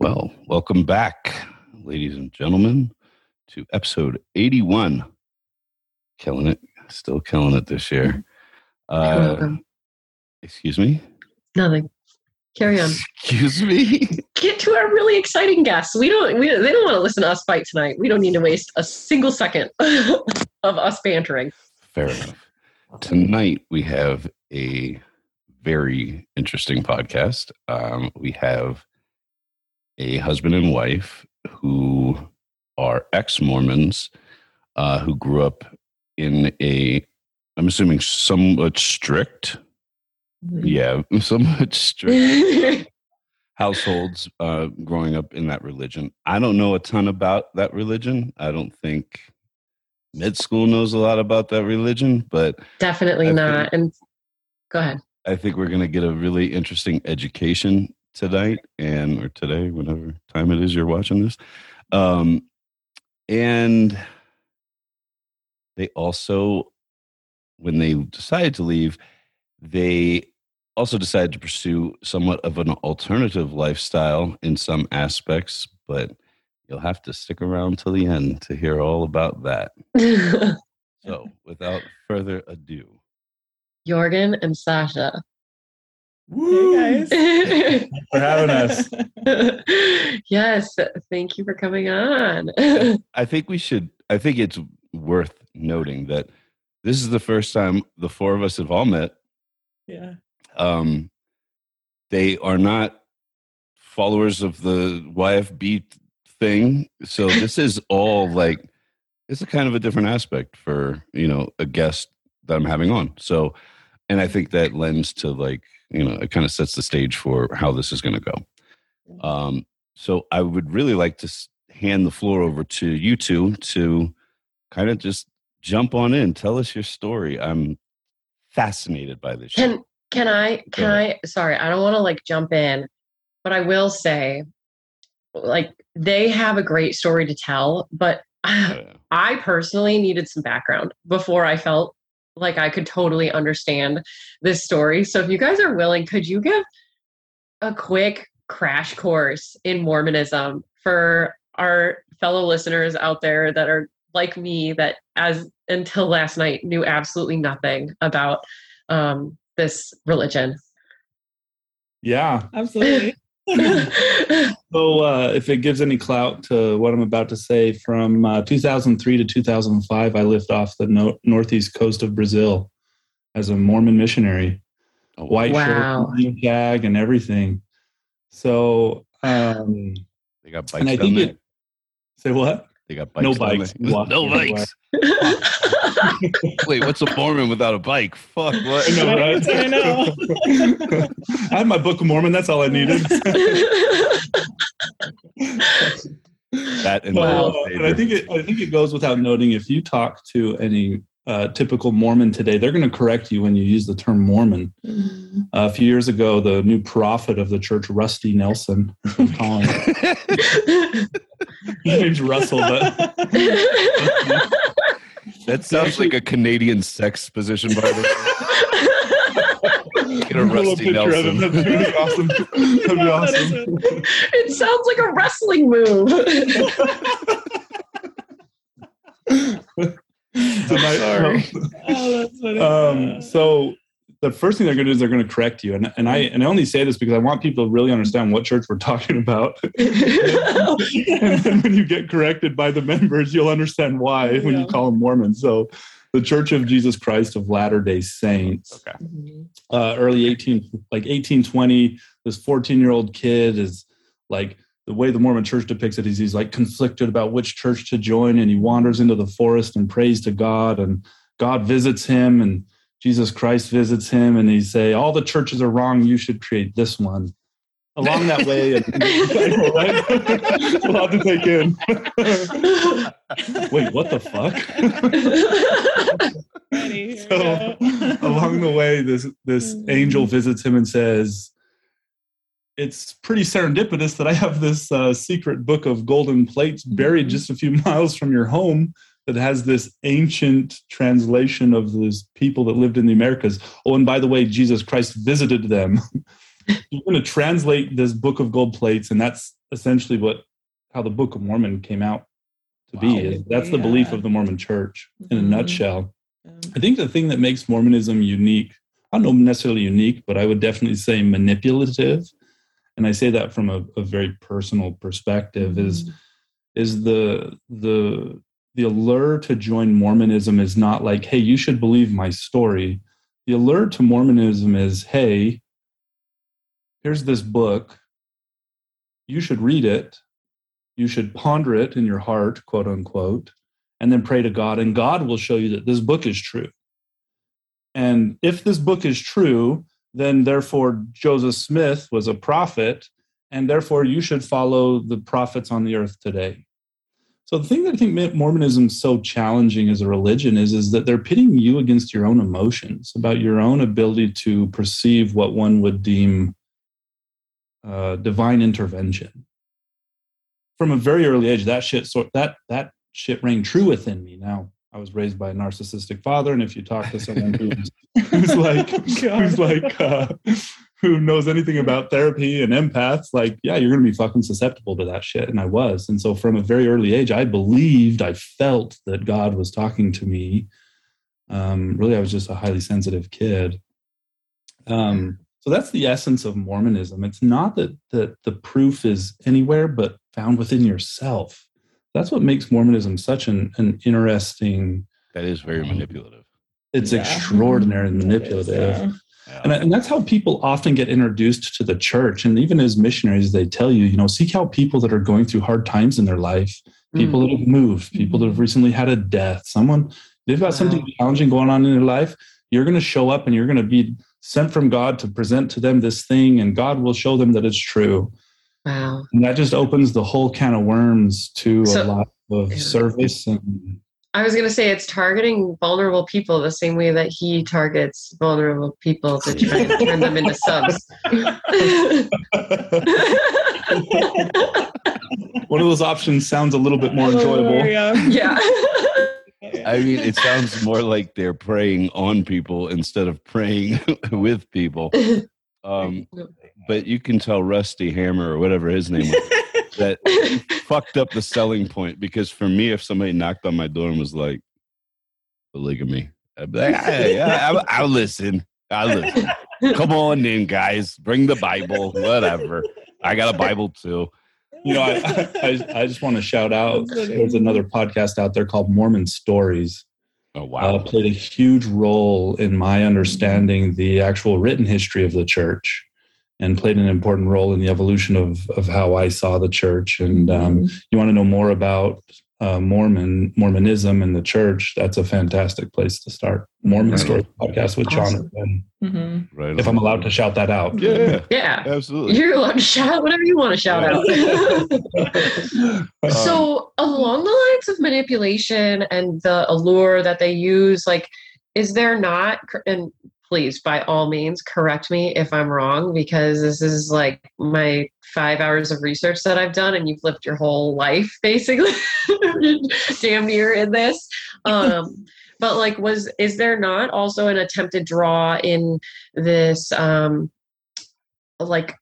Well, welcome back, ladies and gentlemen, to episode 81. Killing it. Still killing it this year. Uh, welcome. excuse me? Nothing. Carry on. Excuse me? Get to our really exciting guests. We don't. We, they don't want to listen to us fight tonight. We don't need to waste a single second of us bantering. Fair enough. Tonight we have a very interesting podcast. Um, we have a husband and wife who are ex Mormons uh, who grew up in a, I'm assuming, somewhat strict, yeah, somewhat strict households uh, growing up in that religion. I don't know a ton about that religion. I don't think mid school knows a lot about that religion, but Definitely I not. And go ahead. I think we're going to get a really interesting education tonight and or today, whenever time it is you're watching this. Um, and they also, when they decided to leave, they also decided to pursue somewhat of an alternative lifestyle in some aspects, but you'll have to stick around till the end to hear all about that. So, without further ado, Jorgen and Sasha. Hey guys. Thanks for having us. yes. Thank you for coming on. I think we should. I think it's worth noting that this is the first time the four of us have all met. Yeah. Um, they are not followers of the YFB thing, so this is all like it's a kind of a different aspect for you know a guest that I'm having on. So, and I think that lends to like you know it kind of sets the stage for how this is going to go. Um, so I would really like to hand the floor over to you two to kind of just jump on in, tell us your story. I'm fascinated by this. Can can I can I sorry, I don't want to like jump in, but I will say like they have a great story to tell, but Uh, I personally needed some background before I felt like I could totally understand this story. So if you guys are willing, could you give a quick crash course in Mormonism for our fellow listeners out there that are like me that as until last night knew absolutely nothing about um, this religion. Yeah. Absolutely. So, uh, if it gives any clout to what I'm about to say, from uh, 2003 to 2005, I lived off the no- northeast coast of Brazil as a Mormon missionary, oh, white Wow. shirt, name tag, and everything. So, um, They got bikes and I think it. Say what? They got bikes. No bikes. there. Walking no bikes. Wait, what's a Mormon without a bike? Fuck what? I know, right? I know. I had my Book of Mormon. That's all I needed. That and Wow. Uh, and I think it, I think it goes without noting if you talk to any uh, typical Mormon today, they're going to correct you when you use the term Mormon. Mm-hmm. Uh, a few years ago, the new prophet of the church, Rusty Nelson, from Collins, his name's Russell, but that sounds like a Canadian sex position, by the way. Get a Rusty picture of him. Nelson. That'd be awesome. That'd be That awesome. it sounds like a wrestling move. Tonight- sorry. oh, um, so the first thing they're going to do is they're going to correct you, and, and I and I only say this because I want people to really understand what church we're talking about. and then when you get corrected by the members, you'll understand why when Yeah. you call them Mormons. So, the Church of Jesus Christ of Latter Day Saints, Okay. uh, early eighteen, like eighteen twenty, this fourteen year old kid is like the way the Mormon Church depicts it is he's like conflicted about which church to join, and he wanders into the forest and prays to God, and God visits him, and Jesus Christ visits him, and he say, "All the churches are wrong. You should create this one." Along that way, and, right? It's a lot to take in. Wait, what the fuck? So along the way, this this mm-hmm. angel visits him and says, "It's pretty serendipitous that I have this uh, secret book of golden plates buried Mhm. just a few miles from your home." That has this ancient translation of these people that lived in the Americas. Oh, and by the way, Jesus Christ visited them. You're going to translate this book of gold plates, and that's essentially what how the Book of Mormon came out to be. Wow. Is that's the belief of the Mormon Church in a Mhm. nutshell. I think the thing that makes Mormonism unique, I don't know necessarily unique, but I would definitely say manipulative, and I say that from a, a very personal perspective, is mm. is the the the allure to join Mormonism is not like, hey, you should believe my story. The allure to Mormonism is, hey, here's this book. You should read it. You should ponder it in your heart, quote unquote, and then pray to God, and God will show you that this book is true. And if this book is true, then therefore Joseph Smith was a prophet, and therefore you should follow the prophets on the earth today. So the thing that I think Mormonism is so challenging as a religion is, is that they're pitting you against your own emotions, about your own ability to perceive what one would deem uh, divine intervention. From a very early age, that shit sort that that shit rang true within me. Now I was raised by a narcissistic father, and if you talk to someone who's, who's like who's like uh, who knows anything about therapy and empaths, like yeah, you're gonna be fucking susceptible to that shit, and I was. And so from a very early age, I believed, I felt that God was talking to me. Um, really, I was just a highly sensitive kid. Um, so that's the essence of Mormonism. It's not that that the proof is anywhere, but found within yourself. That's what makes Mormonism such an, an interesting. That is very manipulative. It's Yeah. extraordinarily It is, manipulative. yeah. Yeah. And, and that's how people often get introduced to the church. And even as missionaries, they tell you, you know, seek out people that are going through hard times in their life, people that mm. have moved, people that have mm-hmm. recently had a death, someone, they've got something challenging going on in their life. You're going to show up and you're going to be sent from God to present to them this thing, and God will show them that it's true. Wow. And that just opens the whole can of worms to So- a lot of Yeah. service and I was going to say it's targeting vulnerable people the same way that he targets vulnerable people to try and turn them into subs. one of those options sounds a little bit more Oh, enjoyable. yeah. yeah. I mean, it sounds more like they're preying on people instead of praying with people. Um, but you can tell Rusty Hammer or whatever his name was that fucked up the selling point because for me, if somebody knocked on my door and was like, polygamy, I'd be like, hey, I, I, I'll listen. I'll listen. Come on in, guys. Bring the Bible, whatever. I got a Bible too. You know, I, I, I just want to shout out. There's another podcast out there called Mormon Stories. Oh, Uh, wow. played a huge role in my understanding the actual written history of the church, and played an important role in the evolution of of how I saw the church. And um, you want to know more about uh, Mormon Mormonism and the church? That's a fantastic place to start. Mormon Right. Stories podcast with Awesome. Jonathan. Mhm. Right. If I'm allowed to shout that out. Yeah, yeah. absolutely. You're allowed to shout whatever you want to shout out. Um, so along the lines of manipulation and the allure that they use like is there not and please by all means correct me if i'm wrong because this is like my five hours of research that i've done and you've lived your whole life basically damn near in this um but like was is there not also an attempted draw in this um like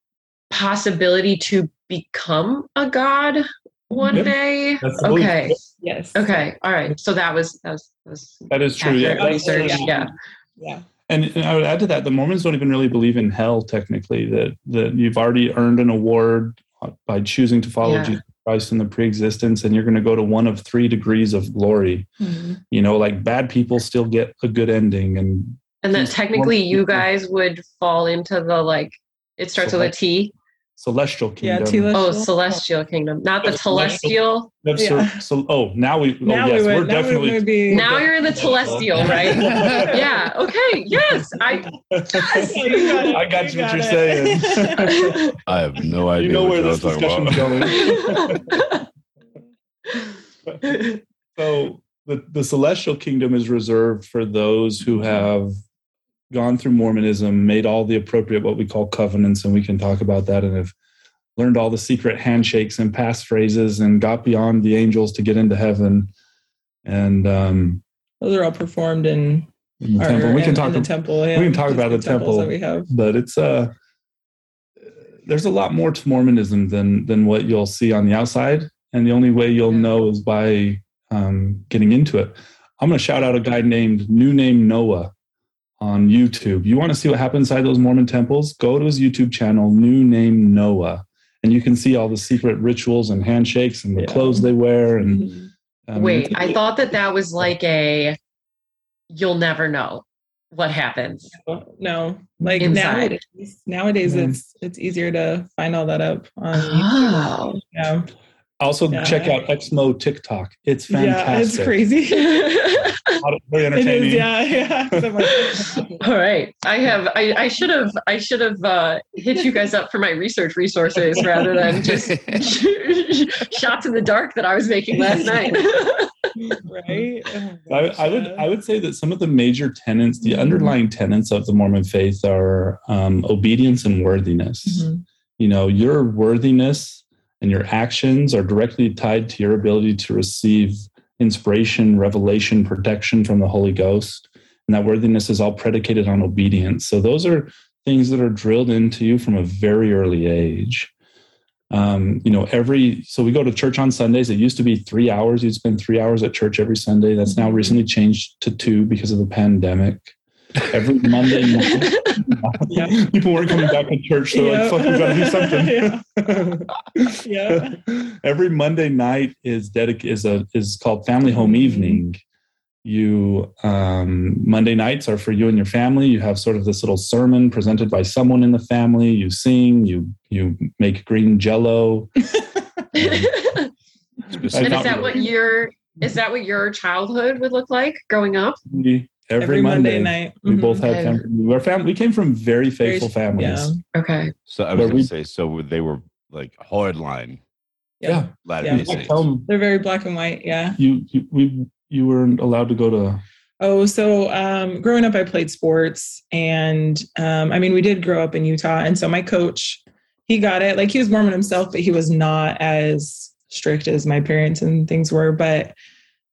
possibility to become a god one Yep. day That's belief. okay Yes. okay all right so that was that was, that was that is true. Yeah, accurate that's- research yeah Yeah. And, and I would add to that, the Mormons don't even really believe in hell. Technically, that that you've already earned an award by choosing to follow Yeah. Jesus Christ in the pre-existence, and you're going to go to one of three degrees of glory. Mhm. You know, like bad people still get a good ending, and and that technically you guys would fall into the like it starts with a t celestial Yeah. kingdom. Tila- oh Celestial? celestial kingdom not the celestial. telestial Yeah. so, so- oh, now we. Oh, Now yes, we we're would. Now we definitely. would be. now you're in the celestial, right yeah okay yes i Yeah, you got. I got You what you're it. saying. I have no idea you know where you're this talking discussion's going. So the, the celestial kingdom is reserved for those who mm-hmm. have gone through Mormonism, made all the appropriate what we call covenants, and we can talk about that, and have learned all the secret handshakes and passphrases, and got beyond the angels to get into heaven. And um, Those are all performed in, in the our- temple, we can in talk. the temple. Yeah. can talk about the temple. that we have. but it's uh there's a lot more to Mormonism than than what you'll see on the outside, and the only way you'll Yeah. know is by um, getting into it. I'm going to shout out a guy named New Name Noah on YouTube. You want to see what happens inside those Mormon temples? Go to his YouTube channel, New Name Noah, and you can see all the secret rituals and handshakes and the Yeah. clothes they wear. And Mhm. um, Wait, I thought that that was like a you'll never know what happens. No, like Inside. nowadays, nowadays Mhm. it's it's easier to find all that up on Oh. YouTube. Yeah, also Yeah. check out Exmo TikTok. It's fantastic. yeah, it's crazy. Very entertaining. is, yeah, yeah. So All right. I have I, I should have I should have uh, hit you guys up for my research resources rather than just shots in the dark that I was making last night. right? Oh I, I would. I would say that some of the major tenets, the underlying tenets of the Mormon faith are um, obedience and worthiness. Mhm. You know, your worthiness and your actions are directly tied to your ability to receive inspiration, revelation, protection from the Holy Ghost. And that worthiness is all predicated on obedience. So those are things that are drilled into you from a very early age. Um, you know, every so we go to church on Sundays. It used to be three hours. You'd spend three hours at church every Sunday. That's now recently changed to two because of the pandemic. Every Monday night, Yeah. people weren't coming back to church. So Yeah. like, fuck, we gotta do something. Yeah. Every Monday night is dedic- is a is called Family Home Mhm. Evening. You um, Monday nights are for you and your family. You have sort of this little sermon presented by someone in the family. You sing. You you make green Jello. and is that what your is that what your childhood would look like growing up? We- Every, Every Monday, Monday, night. we Mhm. both had Okay. family. We were fam- We came from very Very- faithful families. Yeah. Okay. So I was going to say, so they were like hardline Yeah. Latter Yeah. Day I Saints. tell 'em, They're very black and white. Yeah. you, you we you weren't allowed to go to Oh, so um, growing up, I played sports, and um, I mean, we did grow up in Utah, and so my coach, he got it. Like he was Mormon himself, but he was not as strict as my parents and things were. But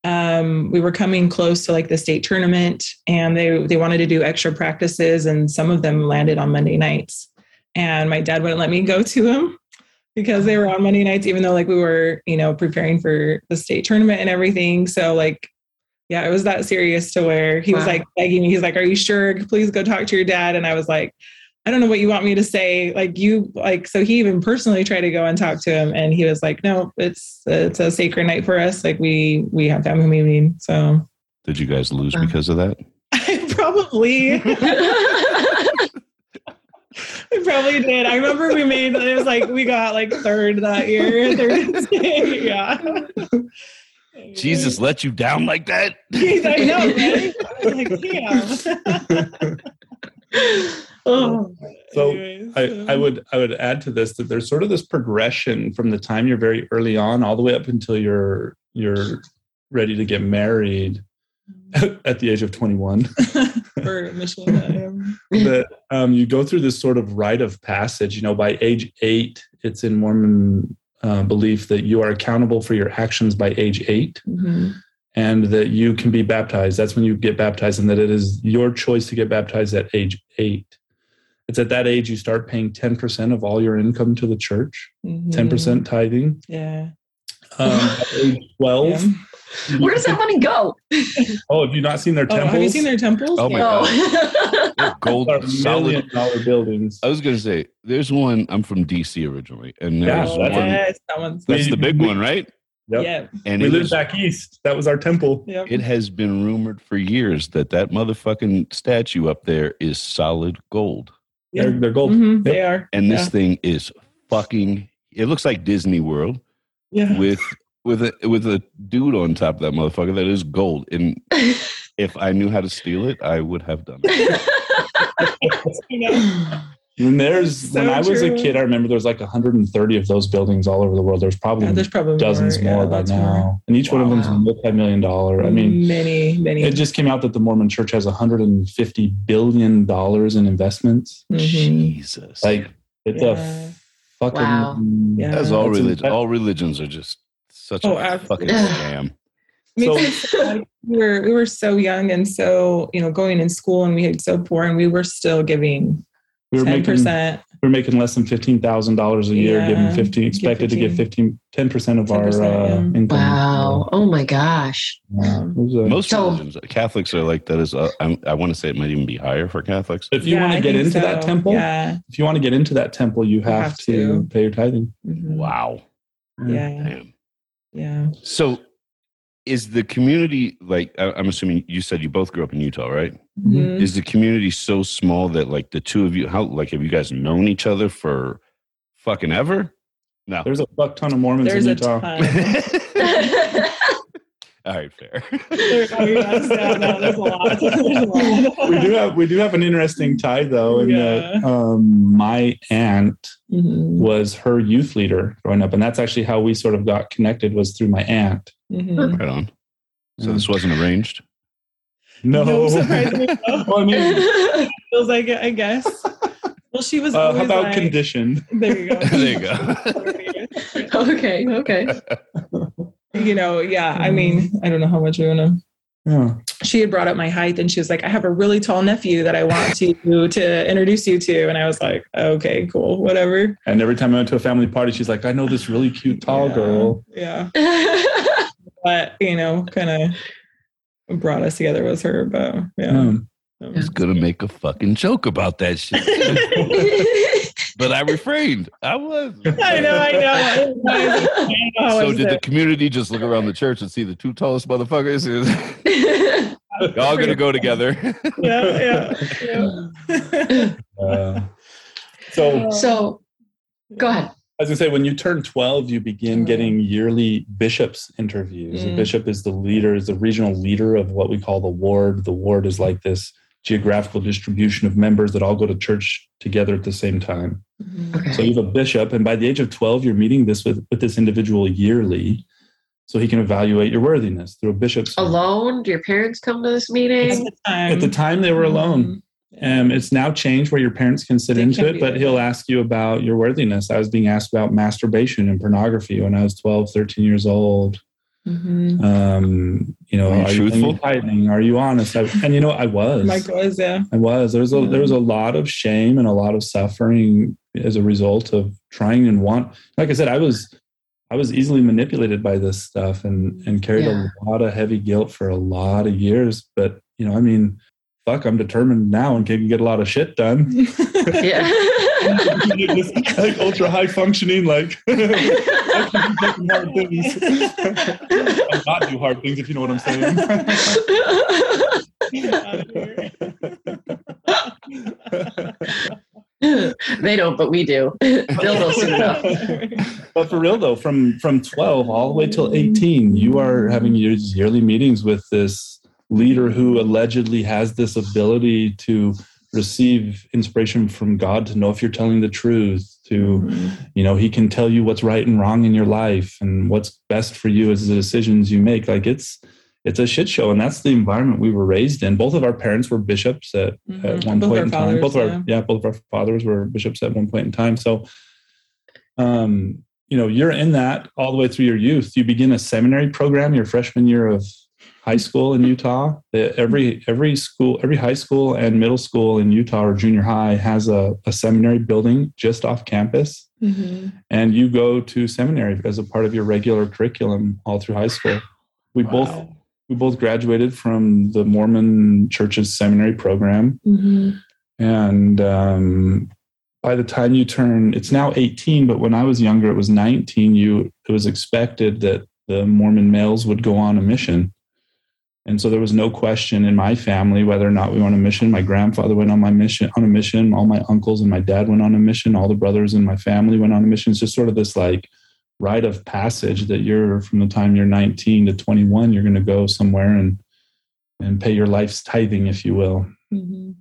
um, we were coming close to like the state tournament, and they they wanted to do extra practices, and some of them landed on Monday nights, and my dad wouldn't let me go to them because they were on Monday nights, even though like we were, you know, preparing for the state tournament and everything. So like yeah, it was that serious to where he was like begging me. He's like, "Are you sure? Please go talk to your dad." And I was like, "I don't know what you want me to say." Like you, like so. He even personally tried to go and talk to him, and he was like, "No, it's it's a sacred night for us. Like we we have family meeting." So Did you guys lose Wow. because of that? I probably I probably did. I remember we made it was like we got like third that year. Third, yeah. Jesus let you down like that? I know. Right? Like, damn. oh, So, Anyways, I, I um, would I would add to this that there's sort of this progression from the time you're very early on all the way up until you're you're ready to get married at the age of 21 for Michelle. I am. that um, you go through this sort of rite of passage you know by age eight it's in mormon uh, belief that you are accountable for your actions by age eight Mhm. And that you can be baptized that's when you get baptized and that it is your choice to get baptized at age eight it's at that age you start paying 10% of all your income to the church Mhm. 10% tithing Yeah. um, at age 12 Yeah. where does that money go? oh have you not seen their Oh, temples have you seen their temples? Oh my No. They're gold solid. million dollar buildings I was going to say, there's one. I'm from DC originally, and there's Oh, that's one. yes, that one's. That's the big one, right? Yep. Yeah. And we it, lived is- back east that was our temple Yep. it has been rumored for years that that motherfucking statue up there is solid gold, they're, they're gold Mhm, They are. and this Yeah. thing is fucking. It looks like Disney World Yeah. with with a with a dude on top of that motherfucker that is gold. And if I knew how to steal it, I would have done it. You know? And there's So when i was a kid i remember there was like 130 of those buildings all over the world there's probably Yeah, there's probably dozens more, more, by lots now more. and each one of them is a Wow. multi-million dollar i mean many, many. it just came out that the mormon church has 150 billion dollars in investments Mhm. Jesus, like it's Yeah. a fucking Wow. Yeah. As all That's a- religion, all religions are just such Oh, a absolutely. fucking scam. So- me like, we were we were so young and so you know going in school and we had so poor and we were still giving we were ten making percent we're making less than fifteen thousand dollars a year, Yeah, giving fifteen, give expected to give 15. 15, 10 percent of our 10%, uh, yeah. income. Wow. Oh my gosh. Yeah, a- Most So- religions, Catholics are like that. Is uh, I'm, I want to say it might even be higher for Catholics. if you Yeah, want to get think into that temple, Yeah. if you want to get into that temple, you have, have to, to. pay your tithing. Mhm. Wow. Yeah. Damn. Yeah. So, is the community like? I- I'm assuming you said you both grew up in Utah, right? Mhm. Is the community so small that like the two of you, how like have you guys known each other for fucking ever? No. There's a fuck ton of Mormons There's in a Utah. ton. All right, fair. There- yes, yeah, no, there's a lot. There's a lot. we do have we do have an interesting tie though, in that Yeah. um, my aunt Mhm. was her youth leader growing up, and that's actually how we sort of got connected was through my aunt. Mhm. right on. So this wasn't arranged. No, No, surprisingly, no. Well, I mean, Feels like it, I guess. Well, she was. uh, how about like, conditioned? There you go. there you go. okay. Okay. you know, yeah. I mean, I don't know how much we want to. Yeah. She had brought up my height, and she was like, "I have a really tall nephew that I want to to introduce you to." And I was like, "Okay, cool, whatever." And every time I went to a family party, she's like, "I know this really cute tall Yeah. girl." Yeah, but you know, kind of brought us together was her. But yeah. Um, I was gonna make a fucking joke about that shit, but I refrained. I was. I know, I know. I know So was did the community just look around the church and see the two tallest motherfuckers? Y'all gonna go together. yeah, yeah, yeah. uh, so so go ahead. I was gonna say, when you turn 12, you begin Mhm. getting yearly bishops interviews. The Mm. bishop is the leader, is the regional leader of what we call the ward. The ward is like this geographical distribution of members that all go to church together at the same time. Okay. So you have a bishop, and by the age of 12, you're meeting this with, with this individual yearly, so he can evaluate your worthiness through a bishop's Alone? Do your parents come to this meeting? At meeting? the time, At the time, they were alone. Um, it's now changed where your parents can sit They into can it, but he'll ask you about your worthiness. I was being asked about masturbation and pornography when I was 12, 13 years old. Mhm. Um, you know, Are you are you, truthful? tithing? Are you honest? I, and you know, I was. Mike was, yeah. I was. There was a there was a lot of shame and a lot of suffering as a result of trying and want. Like I said, I was I was easily manipulated by this stuff and and carried Yeah. a lot of heavy guilt for a lot of years. But you know, I mean, fuck, I'm determined now and can get a lot of shit done. Yeah. This, like ultra high functioning, like I can do fucking hard things. I'll not do hard things if you know what I'm saying. they don't, but we do. They'll know soon enough. but for real though, from from 12 all the way till 18, you are having your yearly meetings with this leader who allegedly has this ability to receive inspiration from God to know if you're telling the truth, to you know, he can tell you what's right and wrong in your life and what's best for you as the decisions you make. Like it's it's a shit show, and that's the environment we were raised in. Both of our parents were bishops at, at Mhm. one Both point our in time. Both of our yeah. yeah, both of our fathers were bishops at one point in time. So, um, you know, you're in that all the way through your youth. You begin a seminary program your freshman year of high school in Utah. Every every school, every high school and middle school in Utah or junior high has a, a seminary building just off campus Mhm. and you go to seminary as a part of your regular curriculum all through high school. We both we both graduated from the Mormon Church's seminary program, Mhm. and um, by the time you turn, it's now 18, but when I was younger, it was 19. You it was expected that the Mormon males would go on a mission. And so there was no question in my family whether or not we went on a mission. My grandfather went on my mission on a mission. All my uncles and my dad went on a mission. All the brothers in my family went on a mission. It's just sort of this like rite of passage that you're from the time you're 19 to 21, you're going to go somewhere and and pay your life's tithing, if you will, Mhm.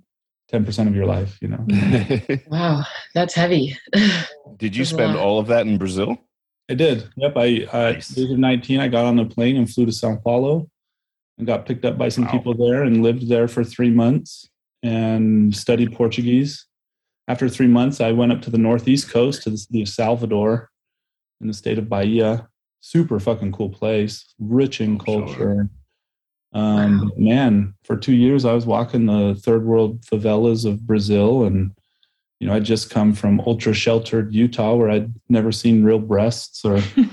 10% of your life. You know. Wow, that's heavy. Did you That's spend all of that in Brazil? I did. Yep. I uh, Nice. age of 19, I got on the plane and flew to Sao Paulo and got picked up by some Wow. people there and lived there for three months and studied Portuguese. After three months, I went up to the northeast coast to the city of Salvador in the state of Bahia. Super fucking cool place, rich in culture. Um, Man, for two years, I was walking the third world favelas of Brazil and you know, I'd just come from ultra sheltered Utah where I'd never seen real breasts or, you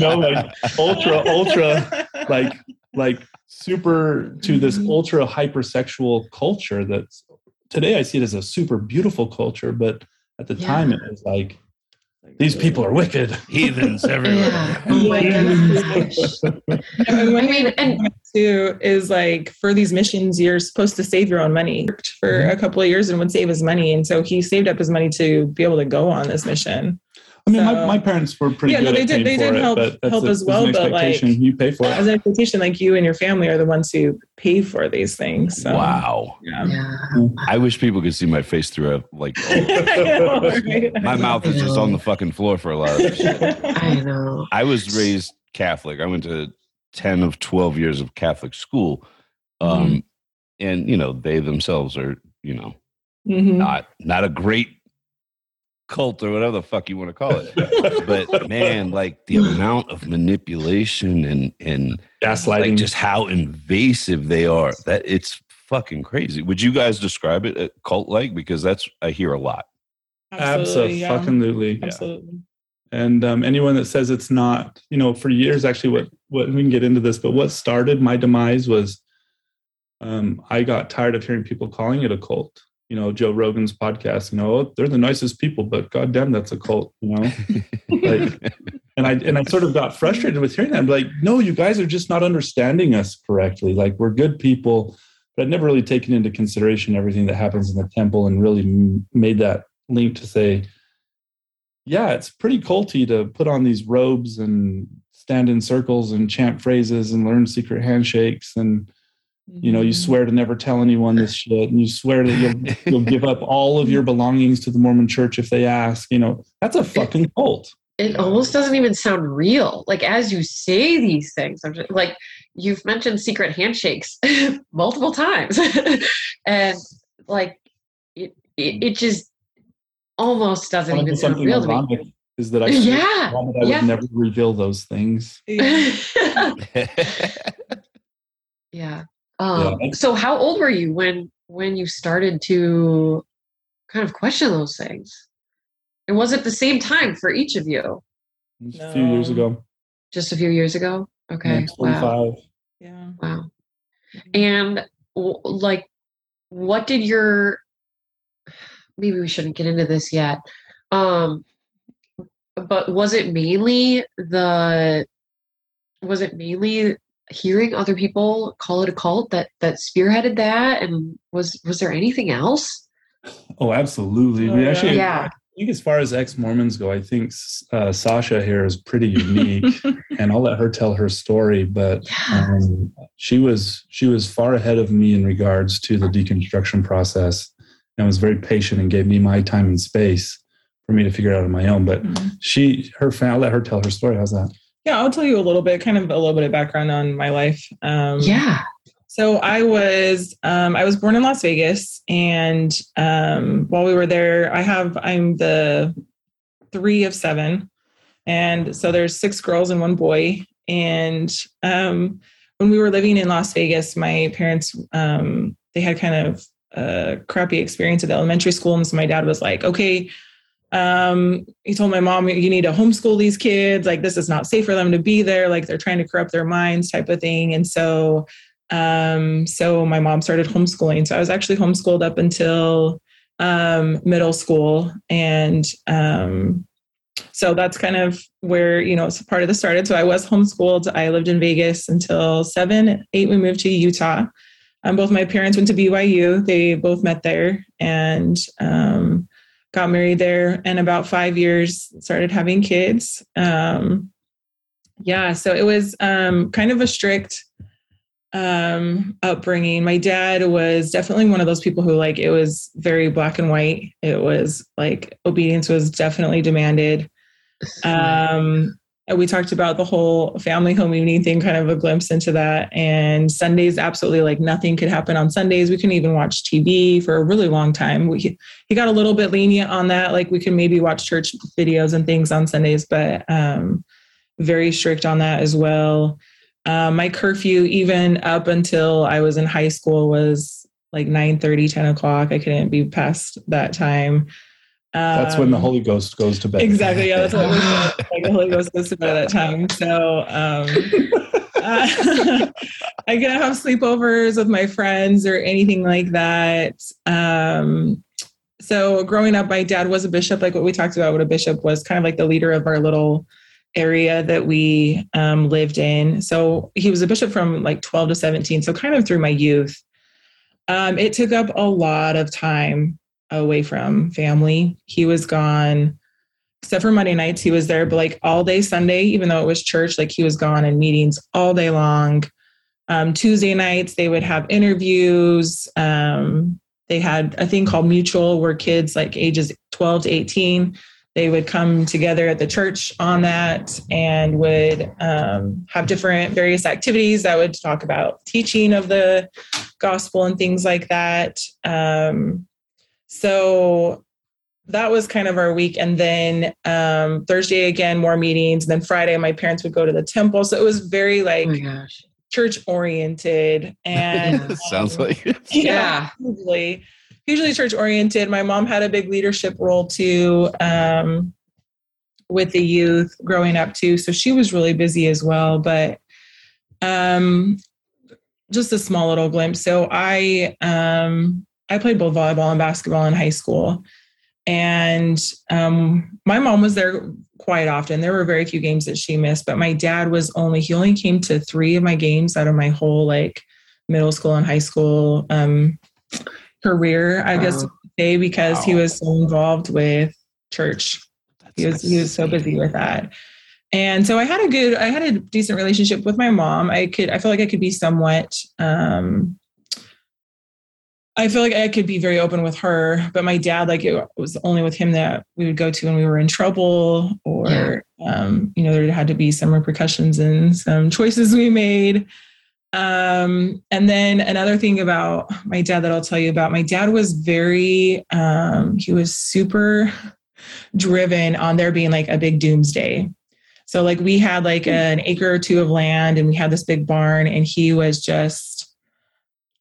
know, like ultra, ultra, like, like super to this mm-hmm. ultra hypersexual culture that's today I see it as a super beautiful culture, but at the Yeah. time it was like, these people are wicked. Heathens everywhere. Yeah. Oh my gosh. I mean, and too is like for these missions, you're supposed to save your own money. Worked For mm-hmm. a couple of years and would save his money, and so he saved up his money to be able to go on this mission. I mean, my, So- my parents were pretty Yeah, no, good they at did- paying they for did it, help- but help a- as well, an but, like- expectation. you pay for it. As an expectation, like you and your family are the ones who pay for these things. So, Wow. Yeah. yeah. I wish people could see my face through a like. Know, right? my mouth is just on the fucking floor for a lot of this shit. I know. I was raised Catholic. I went to 10 of 12 years of Catholic school. Um, And, you know, they themselves are, you know, Mhm. not not a great cult or whatever the fuck you want to call it. But man, like the amount of manipulation and and Gaslighting. like just how invasive they are, that it's fucking crazy. Would you guys describe it uh, cult like? Because that's I hear a lot. Absolutely. yeah. Absolutely. Absolutely. And um, anyone that says it's not, you know, for years, actually, what, what we can get into this, but what started my demise was um, I got tired of hearing people calling it a cult. You know, Joe Rogan's podcast, you know, "Oh, they're the nicest people, but goddamn, that's a cult, you know? Like, and I and I sort of got frustrated with hearing that. I'm like, no, you guys are just not understanding us correctly. Like we're good people, but I'd never really taken into consideration everything that happens in the temple and really m- made that link to say, yeah, it's pretty culty to put on these robes and stand in circles and chant phrases and learn secret handshakes and you know you Mhm. swear to never tell anyone this shit and you swear that you'll you'll give up all of your belongings to the Mormon church if they ask you know that's a fucking cult It almost doesn't even sound real. Like as you say these things, I'm just, like you've mentioned secret handshakes multiple times, and like it, it, it just almost doesn't even sound something real to me. is that I Yeah, swore that I yeah. would never reveal those things Yeah. yeah. Um, Yeah. So how old were you when when you started to kind of question those things? And was it the same time for each of you? a few years ago Just a few years ago? Okay. Yeah, Wow. 25 Yeah. Wow. And w- like, what did your? Maybe we shouldn't get into this yet. Um, but was it mainly the? Was it mainly hearing other people call it a cult that that spearheaded that? And was was there anything else? oh absolutely Oh, we yeah. actually Yeah. I think as far as ex-Mormons go, I think uh, Sasha here is pretty unique, and I'll let her tell her story. But Yeah. um, she was she was far ahead of me in regards to the deconstruction process, and was very patient and gave me my time and space for me to figure it out on my own. But Mhm. she, her family, I'll let her tell her story. How's that? Yeah, I'll tell you a little bit, kind of a little bit of background on my life. Um, Yeah. So I was um, I was born in Las Vegas, and um, while we were there, I have I'm the three of seven, and so there's six girls and one boy. And um, when we were living in Las Vegas, my parents um, they had kind of a crappy experience at the elementary school, and so my dad was like, "Okay." Um, he told my mom, "You need to homeschool these kids. Like this is not safe for them to be there. Like they're trying to corrupt their minds, type of thing." And so um, so my mom started homeschooling. So I was actually homeschooled up until um, middle school. And um, so that's kind of where, you know, it's part of the started. So I was homeschooled. I lived in Vegas until seven, eight, we moved to Utah. Um, both my parents went to BYU. They both met there and um, got married there. And about five years, started having kids. Um, yeah, so it was um, kind of a strict um upbringing my dad was definitely one of those people who like it was very black and white it was like obedience was definitely demanded um we talked about the whole family home evening thing kind of a glimpse into that. And sundays absolutely like nothing could happen on sundays. We couldn't even watch tv for a really long time. We he got a little bit lenient on that. Like we could maybe watch church videos and things on sundays but um very strict on that as well. Um, my curfew, even up until I was in high school, was like 9 30, 10 o'clock. I couldn't be past that time. That's when the Um, Holy Ghost goes to bed. Exactly. Yeah, that's what like the Holy Ghost goes to bed at that time. So um, uh, I get to have sleepovers with my friends or anything like that. Um, so growing up, my dad was a bishop, like what we talked about, what a bishop was kind of like the leader of our little area that we um, lived in. So he was a bishop from like 12 to 17. So kind of through my youth. Um, it took up a lot of time away from family. He was gone except for Monday nights, he was there, but like all day Sunday, even though it was church, like he was gone in meetings all day long. Um, Tuesday nights, they would have interviews. Um, they had a thing called Mutual where kids like ages 12 to 18, they would come together at the church on that and would um, have different various activities that would talk about teaching of the gospel and things like that. Um, so that was kind of our week. And then um, Thursday again, more meetings. And then Friday, my parents would go to the temple. So it was very like Oh my gosh. church oriented and Yeah. Sounds like it. Yeah. hugely, hugely church oriented. My mom had a big leadership role too um, with the youth growing up too. So she was really busy as well. But um, just a small little glimpse. So I um, I played both volleyball and basketball in high school. And um, my mom was there quite often. There were very few games that she missed, but my dad was only, he only came to three of my games out of my whole like middle school and high school um, career, I guess Wow. you could say, because he was so involved with church. He was, he was so busy with that. And so I had a good, I had a decent relationship with my mom. I could, I feel like I could be somewhat, um, I feel like I could be very open with her, but my dad, like it was only with him that we would go to when we were in trouble or, um, you know, there had to be some repercussions and some choices we made. Um, and then another thing about my dad that I'll tell you about, my dad was very, um, he was super driven on there being like a big doomsday. So like we had like an acre or two of land and we had this big barn and he was just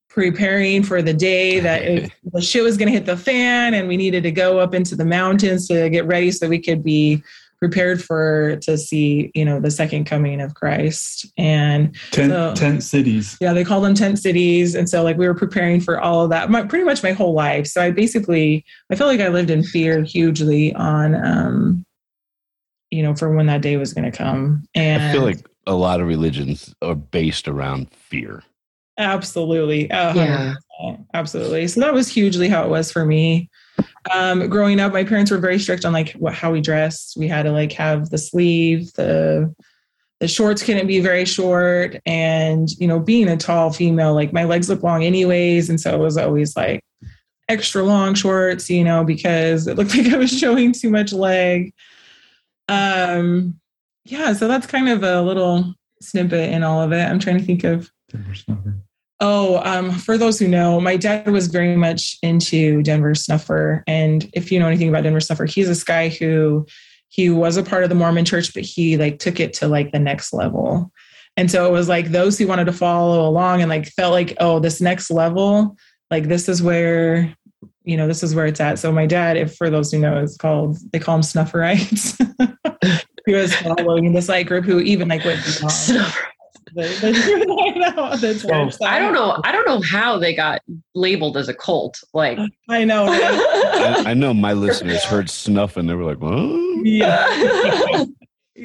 preparing for the day that it, the shit was going to hit the fan and we needed to go up into the mountains to get ready so we could be prepared for to see you know the second coming of christ and Tent, So- tent cities. yeah they call them tent cities and so like we were preparing for all of that my, pretty much my whole life so i basically i felt like i lived in fear hugely on um you know for when that day was going to come and I feel like a lot of religions are based around fear. Absolutely. A Yeah. absolutely. So that was hugely how it was for me. Um growing up my parents were very strict on like what how we dressed. We had to like have the sleeve the the shorts couldn't be very short and you know being a tall female like my legs look long anyways and so it was always like extra long shorts you know because it looked like i was showing too much leg. Um yeah so that's kind of a little snippet in all of it. I'm trying to think of Oh, um, for those who know, my dad was very much into Denver Snuffer. And if you know anything about Denver Snuffer, he's this guy who he was a part of the Mormon church, but he like took it to like the next level. And so it was like those who wanted to follow along and like felt like, oh, this next level, like this is where, you know, this is where it's at. So my dad, if for those who know, is called, they call him Snufferites. he was following this like group who even like went Snuffer. the, the, the church. So I don't know. I don't know how they got labeled as a cult. Like, I know. right? I, I know my listeners heard snuff and they were like, "What?" yeah.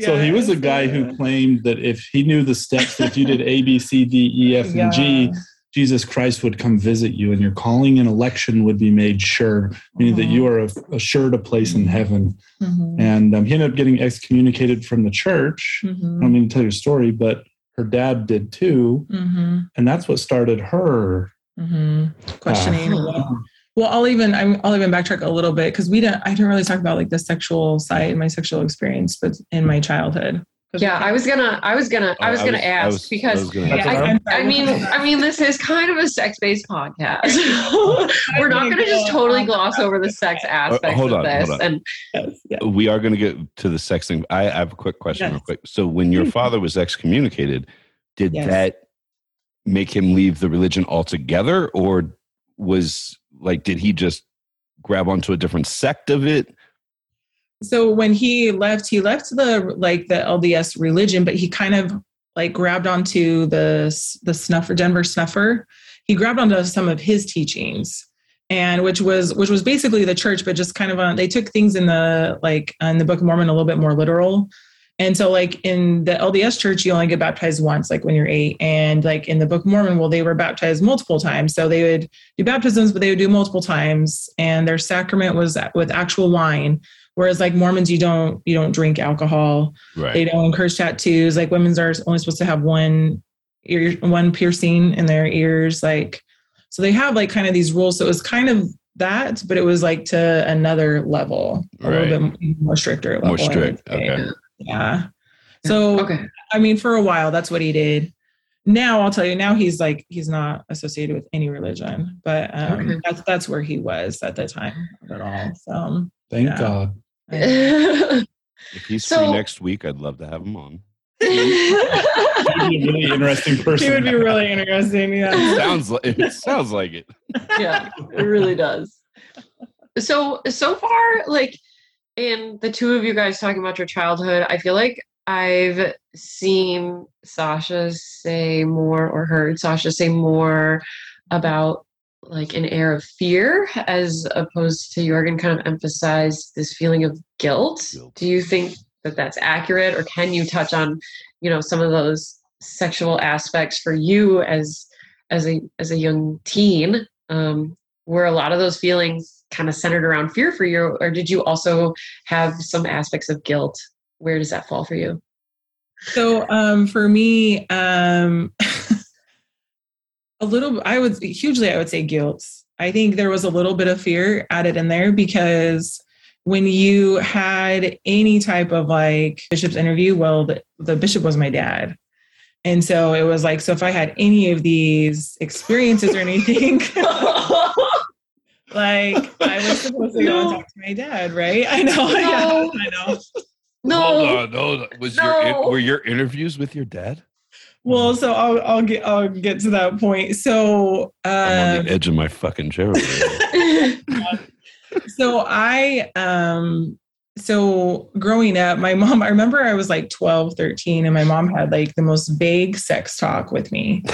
So he was a guy who claimed that if he knew the steps, if you did A, B, C, D, E, F, and G, Jesus Christ would come visit you and your calling and election would be made sure, meaning that you are assured a place in heaven. Mhm. And um, he ended up getting excommunicated from the church. I Mhm. don't mean to tell your story, but her dad did too. Mhm. And that's what started her. Mhm. questioning. uh, well, I'll even I'm, I'll even backtrack a little bit because we didn't. I didn't really talk about like the sexual side, my sexual experience, but in my childhood. 'Cause yeah, I was gonna, I was gonna, I was I gonna was- I ask was- I because was gonna I, I'm I sorry. mean, I mean, this is kind of a sex-based podcast. We're not going to just totally gloss over the sex aspects hold on, of this. hold on. And Yes, yeah. we are going to get to the sex thing. I, I have a quick question, real quick. So, when your father was excommunicated, did Yes. that make him leave the religion altogether, or was like did he just grab onto a different sect of it so when he left he left the like the lds religion but he kind of like grabbed onto the the snuffer denver snuffer. He grabbed onto some of his teachings and which was which was basically the church but just kind of on they took things in the like in the book of mormon a little bit more literal. And so like in the lds church you only get baptized once like when you're eight and like in the book of mormon well they were baptized multiple times. So they would do baptisms but they would do multiple times and their sacrament was with actual wine whereas like mormons you don't you don't drink alcohol right they don't encourage tattoos like women's are only supposed to have one ear one piercing in their ears like so they have like kind of these rules so it was kind of that but it was like to another level a Right. little bit more stricter level, more strict okay yeah so okay. i mean for a while that's what he did now i'll tell you now he's like he's not associated with any religion but um Okay. that's that's where he was at the time of it all so Thank Yeah. God. if he's So- free next week i'd love to have him on He'd be a really interesting person. he would be really interesting yeah sounds like it sounds like it yeah, it really does. So so far, like in the two of you guys talking about your childhood, I feel like I've seen Sasha say more or heard Sasha say more about like an air of fear as opposed to Jorgen kind of emphasize this feeling of guilt. Guilt. Do you think that that's accurate or can you touch on, you know, some of those sexual aspects for you as as a as a young teen um, were a lot of those feelings kind of centered around fear for you or did you also have some aspects of guilt where does that fall for you So um, for me, um, a little, I would hugely, I would say guilt. I think there was a little bit of fear added in there because when you had any type of like bishop's interview, well, the, the bishop was my dad. And so it was like, so if I had any of these experiences or anything, like I was supposed to go and talk to my dad, right? I know, I know, I know. no hold on hold on was your No. were your interviews with your dad Well, so I'll I'll get I'll get to that point. So i'm on um, the edge of my fucking chair so I um so growing up, my mom, I remember I was like 12, 13, and my mom had like the most vague sex talk with me.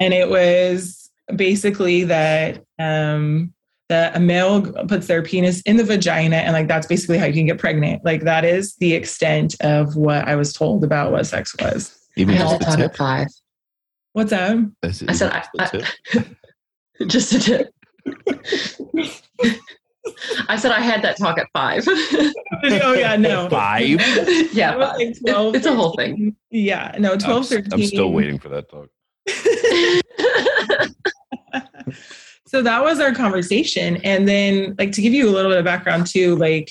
and it was basically that um that a male puts their penis in the vagina and like that's basically how you can get pregnant. Like that is the extent of what I was told about what sex was. I even had just that the taught tip at five What's that? Is it I said even I- just I- tip? just a tip i said i had that talk at five oh yeah, no. five yeah five. like 12, it's a whole thing Yeah, no, 12, I'm, 13. I'm still waiting for that talk so that was our conversation. And then, like, to give you a little bit of background, too, like,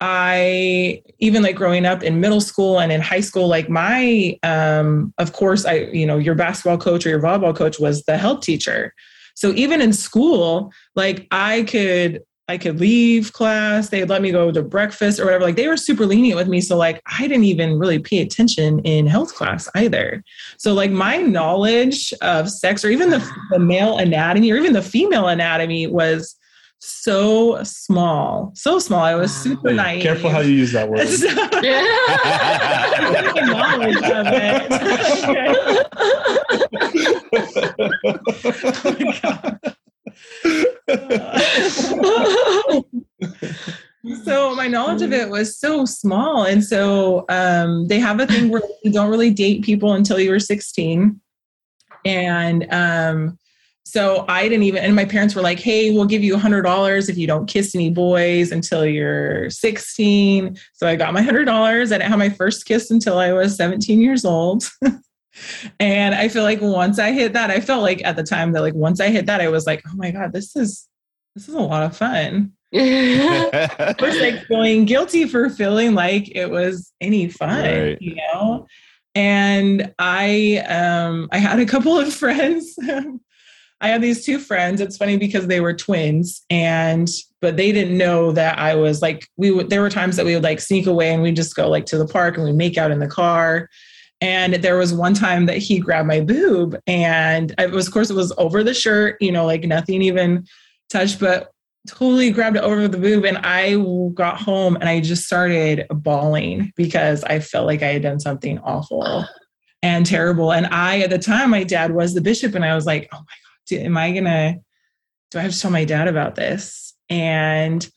I even like growing up in middle school and in high school, like my, um, of course, I, you know, your basketball coach or your volleyball coach was the health teacher. So even in school, like I could, I could leave class. They'd let me go to breakfast or whatever. Like they were super lenient with me. So like I didn't even really pay attention in health class either. So like my knowledge of sex or even the, the male anatomy or even the female anatomy was so small, so small. I was super Hey, naive. careful how you use that word. yeah knowledge of it. so my knowledge of it was so small and so um, they have a thing where you don't really date people until you were 16 and um, so i didn't even and my parents were like hey we'll give you $100 if you don't kiss any boys until you're 16 so i got my $100 i didn't have my first kiss until i was 17 years old and i feel like once i hit that i felt like at the time that like once i hit that i was like oh my god this is this is a lot of fun I was like feeling guilty for feeling like it was any fun, Right. you know. And I um I had a couple of friends. I had these two friends. It's funny because they were twins and but they didn't know that I was like we would there were times that we would like sneak away and we'd just go like to the park and we make out in the car. And there was one time that he grabbed my boob and it was of course it was over the shirt, you know, like nothing even touched, but totally grabbed it over the boob. And I got home and I just started bawling because I felt like I had done something awful and terrible. And I, at the time, my dad was the bishop, and I was like, oh my God, am I to, do I have to tell my dad about this? And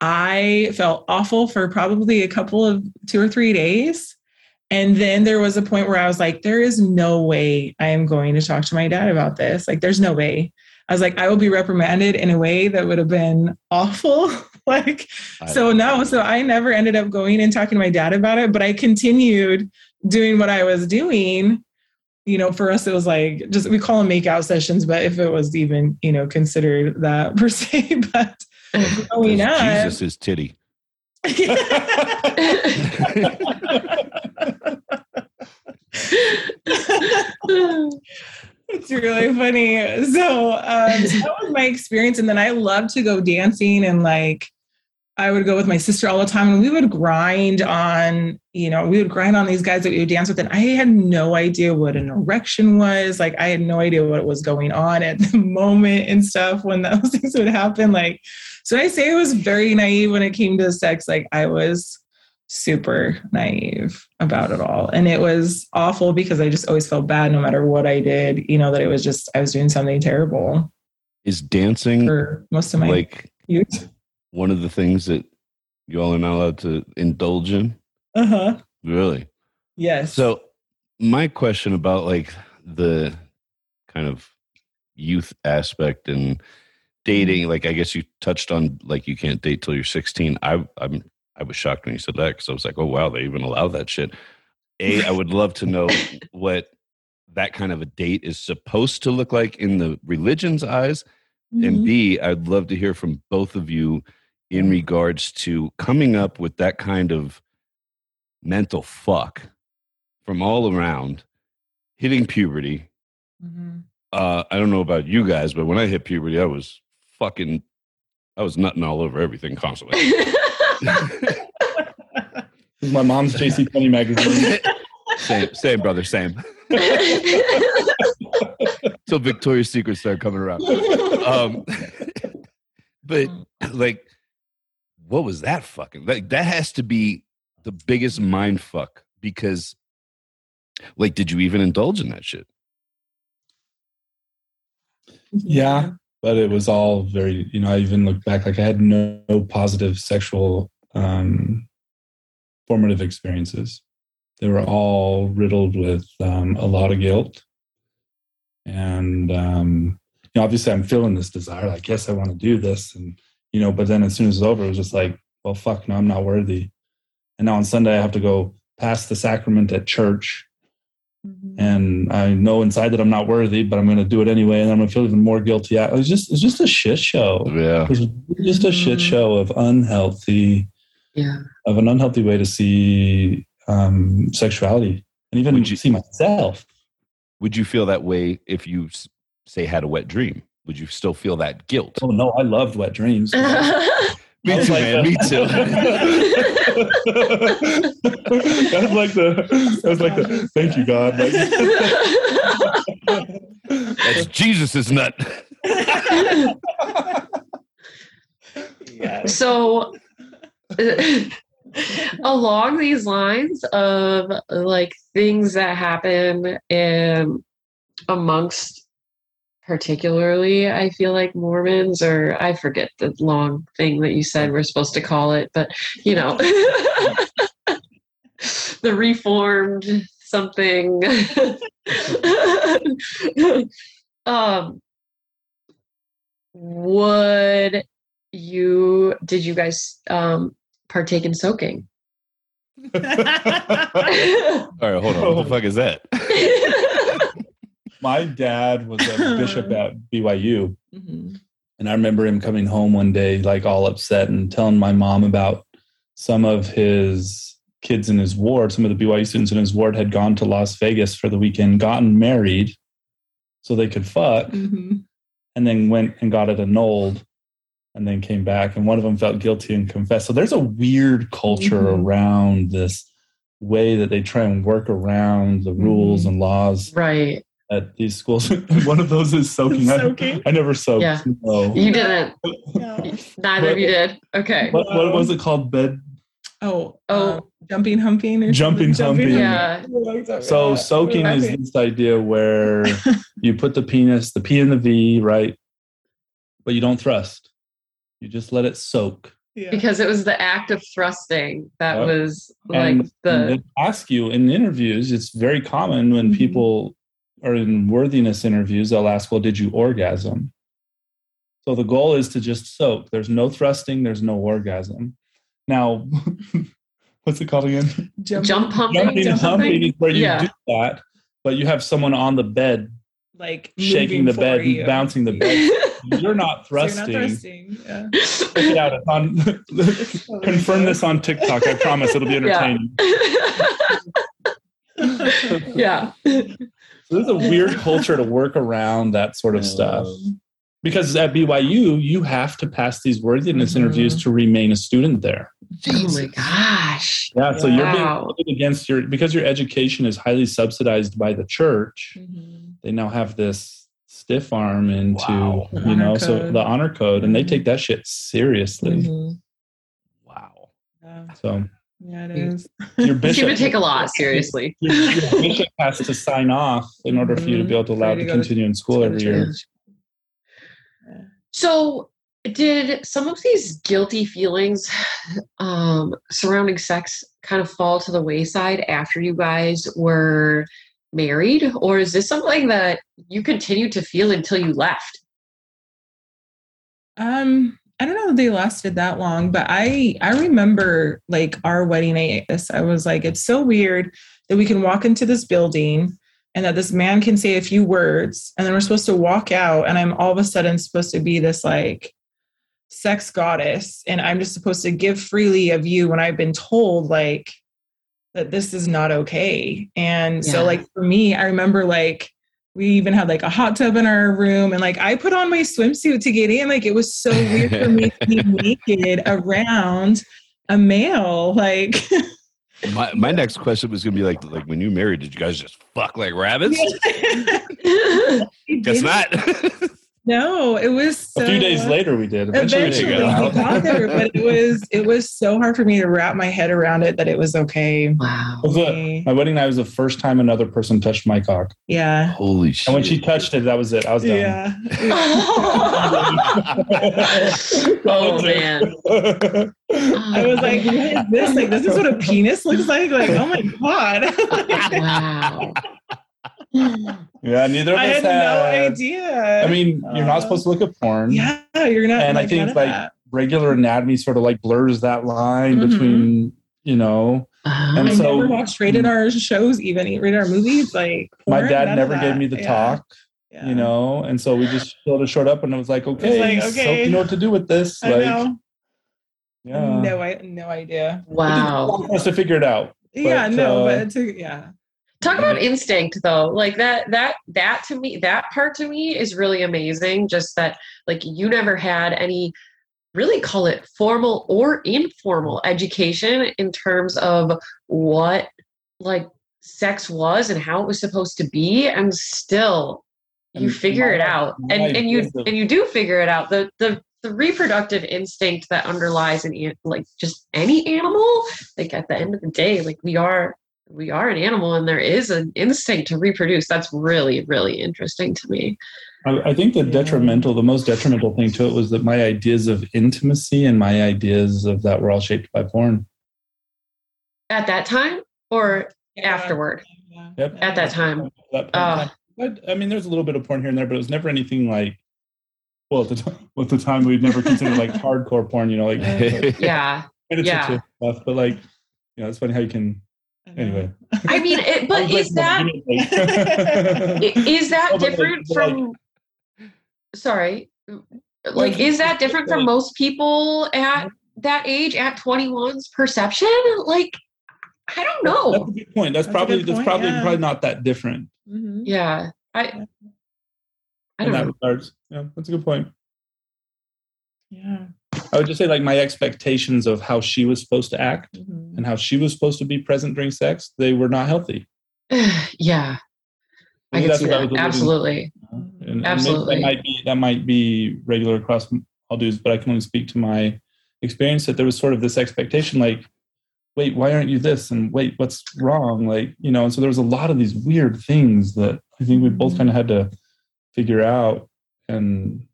I felt awful for probably a couple of two or three days. And then there was a point where I was like, there is no way I am going to talk to my dad about this. Like, there's no way. I was like, I will be reprimanded in a way that would have been awful. like, I, so no, so I never ended up going and talking to my dad about it, but I continued doing what I was doing. You know, for us, it was like just we call them makeout sessions, but if it was even, you know, considered that per se, but going on. Jesus is titty. it's really funny. So, um, so that was my experience, and then I love to go dancing and like I would go with my sister all the time, and we would grind on, you know, we would grind on these guys that we would dance with, and I had no idea what an erection was. Like, I had no idea what was going on at the moment and stuff when those things would happen. Like, so I say I was very naive when it came to sex. Like, I was super naive about it all. And it was awful because I just always felt bad no matter what I did, you know, that it was just, I was doing something terrible. Is dancing for most of my like youth one of the things that you all are not allowed to indulge in? Uh huh. Really? Yes. So, my question about like the kind of youth aspect and dating, mm-hmm. like I guess you touched on like you can't date till you're 16. I I'm I was shocked when you said that because I was like, oh wow, they even allow that shit. A, I would love to know what that kind of a date is supposed to look like in the religion's eyes. Mm-hmm. And B, I'd love to hear from both of you in regards to coming up with that kind of mental fuck from all around, hitting puberty. Mm-hmm. Uh, I don't know about you guys, but when I hit puberty, I was fucking, I was nutting all over everything constantly. my mom's JC Penney magazine. same, same, brother, same. Till Victoria's Secret started coming around. Um, but like, what was that fucking? Like, that has to be the biggest mind fuck because, like, did you even indulge in that shit? Yeah, but it was all very, you know, I even look back, like, I had no, no positive sexual um, formative experiences. They were all riddled with um, a lot of guilt. And, um, you know, obviously I'm feeling this desire, like, yes, I want to do this. And, you know, but then as soon as it's over, it was just like, well, fuck, no, I'm not worthy. And now on Sunday, I have to go pass the sacrament at church. Mm-hmm. And I know inside that I'm not worthy, but I'm going to do it anyway, and I'm going to feel even more guilty. It was just, it's just a shit show. Yeah, it was just a shit mm-hmm. show of unhealthy, yeah, of an unhealthy way to see um, sexuality and even would you see myself. Would you feel that way if you say had a wet dream? Would you still feel that guilt? Oh no, I loved wet dreams. me too, like man. Me too. that's like the. That's like the. Thank you, God. Like, that's Jesus's nut. yeah. So along these lines of like things that happen in amongst particularly i feel like mormons or i forget the long thing that you said we're supposed to call it but you know the reformed something. Um would you did you guys um partake in soaking. All right, hold on. What the fuck is that? My dad was a bishop at BYU. Mm-hmm. And I remember him coming home one day, like all upset, and telling my mom about some of his kids in his ward, some of the BYU students in his ward had gone to Las Vegas for the weekend, gotten married so they could fuck, mm-hmm. and then went and got it annulled and then came back and one of them felt guilty and confessed so there's a weird culture mm-hmm. around this way that they try and work around the rules mm-hmm. and laws right at these schools. One of those is soaking. I- Soaking? I, never soaked. Yeah. No. You didn't. No. Neither of you did. Okay. What, what was it called? Bed. Oh, Oh. um, jumping, humping, or Jumping, something? humping. Yeah. So soaking is this idea where you put the penis, the P and the V, right? But you don't thrust. You just let it soak. Yeah. Because it was the act of thrusting that Yep. was like and, and the ask you in interviews, it's very common when Mhm. people are in worthiness interviews, they'll ask, Well, did you orgasm? So the goal is to just soak. There's no thrusting, there's no orgasm. Now, what's it called again? Jumping, jump pumping. Jumping jump humping is where you Yeah. do that, but you have someone on the bed like shaking the bed for you. bouncing the bed. You're not So you're thrusting. not thrusting. Yeah. Check it out. It's on, confirm this on TikTok. I promise it'll be entertaining. yeah. So there's a weird culture to work around that sort of stuff. Because at BYU, you have to pass these worthiness Mhm. interviews to remain a student there. Oh my gosh. Yeah, so you're being against your because your education is highly subsidized by the church. mhm. They now have this stiff arm into Wow. You honor know so the honor code, and they take that shit seriously. Mhm. Wow. Yeah. So Yeah, it is. your You bishop seem to take a lot seriously. your, your bishop has to sign off in order for you to be able to allow to to go to- continue in school every year. So, did some of these guilty feelings um, surrounding sex kind of fall to the wayside after you guys were married, or is this something that you continued to feel until you left? Um, I don't know if they lasted that long, but I I remember like our wedding night. I was like, it's so weird that we can walk into this building and that this man can say a few words, and then we're supposed to walk out, and I'm all of a sudden supposed to be this like sex goddess, and I'm just supposed to give freely of you when I've been told like that this is not okay. And so like for me, I remember like we even had like a hot tub in our room and like I put on my swimsuit to get in. Like it was so weird for me to be naked around a male. Like My my next question was gonna be like like when you married, did you guys just fuck like rabbits? Guess not. No, it was so a few days later, we did. Eventually, Eventually, we There you got there, but it was it was so hard for me to wrap my head around it that it was okay. wow. Was it- my wedding night was the first time another person touched my cock, Yeah. Holy shit. and when she touched it, that was it. I was done. Yeah. oh man. I was like, what is this? Like, this is what a penis looks like? Like, oh my God. wow. Yeah, neither of I us had no idea. I mean, you're not Uh, supposed to look at porn. yeah, you're not. and I think like that. regular anatomy sort of like blurs that line Mhm. between you know. And I so- never watched rated R shows, even rated R movies. Like, My dad never gave me the Yeah, talk, yeah. you know, and so we just sort of short up, and it was like, okay, like, so okay. you know what to do with this, I like, know. yeah. No, I no idea. wow. It us to figure it out. yeah, no, uh, but it's a, yeah. Talk about instinct though. Like that that that to me that part to me is really amazing just that like you never had any really call it formal or informal education in terms of what like sex was and how it was supposed to be and still you figure it out and and you and you do figure it out the the the reproductive instinct that underlies an- like just any animal like at the end of the day like we are we are an animal and there is an instinct to reproduce that's really really interesting to me I, I think the detrimental, the most detrimental thing to it was that my ideas of intimacy and my ideas of that were all shaped by porn. at that time or Yeah. afterward Yeah. Yep. at that time That point in time. But, I mean, there's a little bit of porn here and there, but it was never anything like. Well, at the time, at the time we'd never considered like hardcore porn, you know, like yeah penetrative stuff. But like, you know, it's funny how you can. I. Anyway, i mean it, but I is that like- i- is that No, like- different like- from sorry like is that different from most people at that age at 21's perception like i don't know. That's a good point. That's, That's probably good that's probably yeah. probably not that different Mhm. yeah i i in don't that know regards. Yeah, that's a good point. Yeah. I would just say like my expectations of how she was supposed to act Mhm. And how she was supposed to be present during sex, they were not healthy. yeah I Maybe can that's see I that. Absolutely. Uh, and- Absolutely. that might be that might be regular across all dudes, but I can only speak to my experience that there was sort of this expectation, like, wait, why aren't you this? And wait, what's wrong? Like, you know, and so there was a lot of these weird things that I think we both mm-hmm. kind of had to figure out and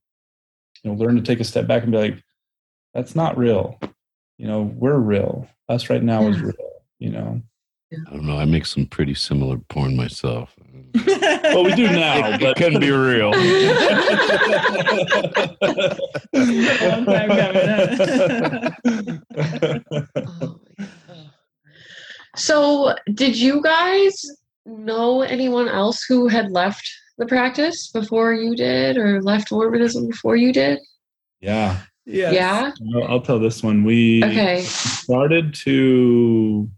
you know learn to take a step back and be like, that's not real. You know, we're real. Us right now is real. You know. I don't know. I make some pretty similar porn myself. Well, we do now, it can be real. Long time my God. So, did you guys know anyone else who had left the practice before you did, or left Mormonism before you did? yeah. Yes. Yeah. I'll, I'll tell this one. We Okay. started to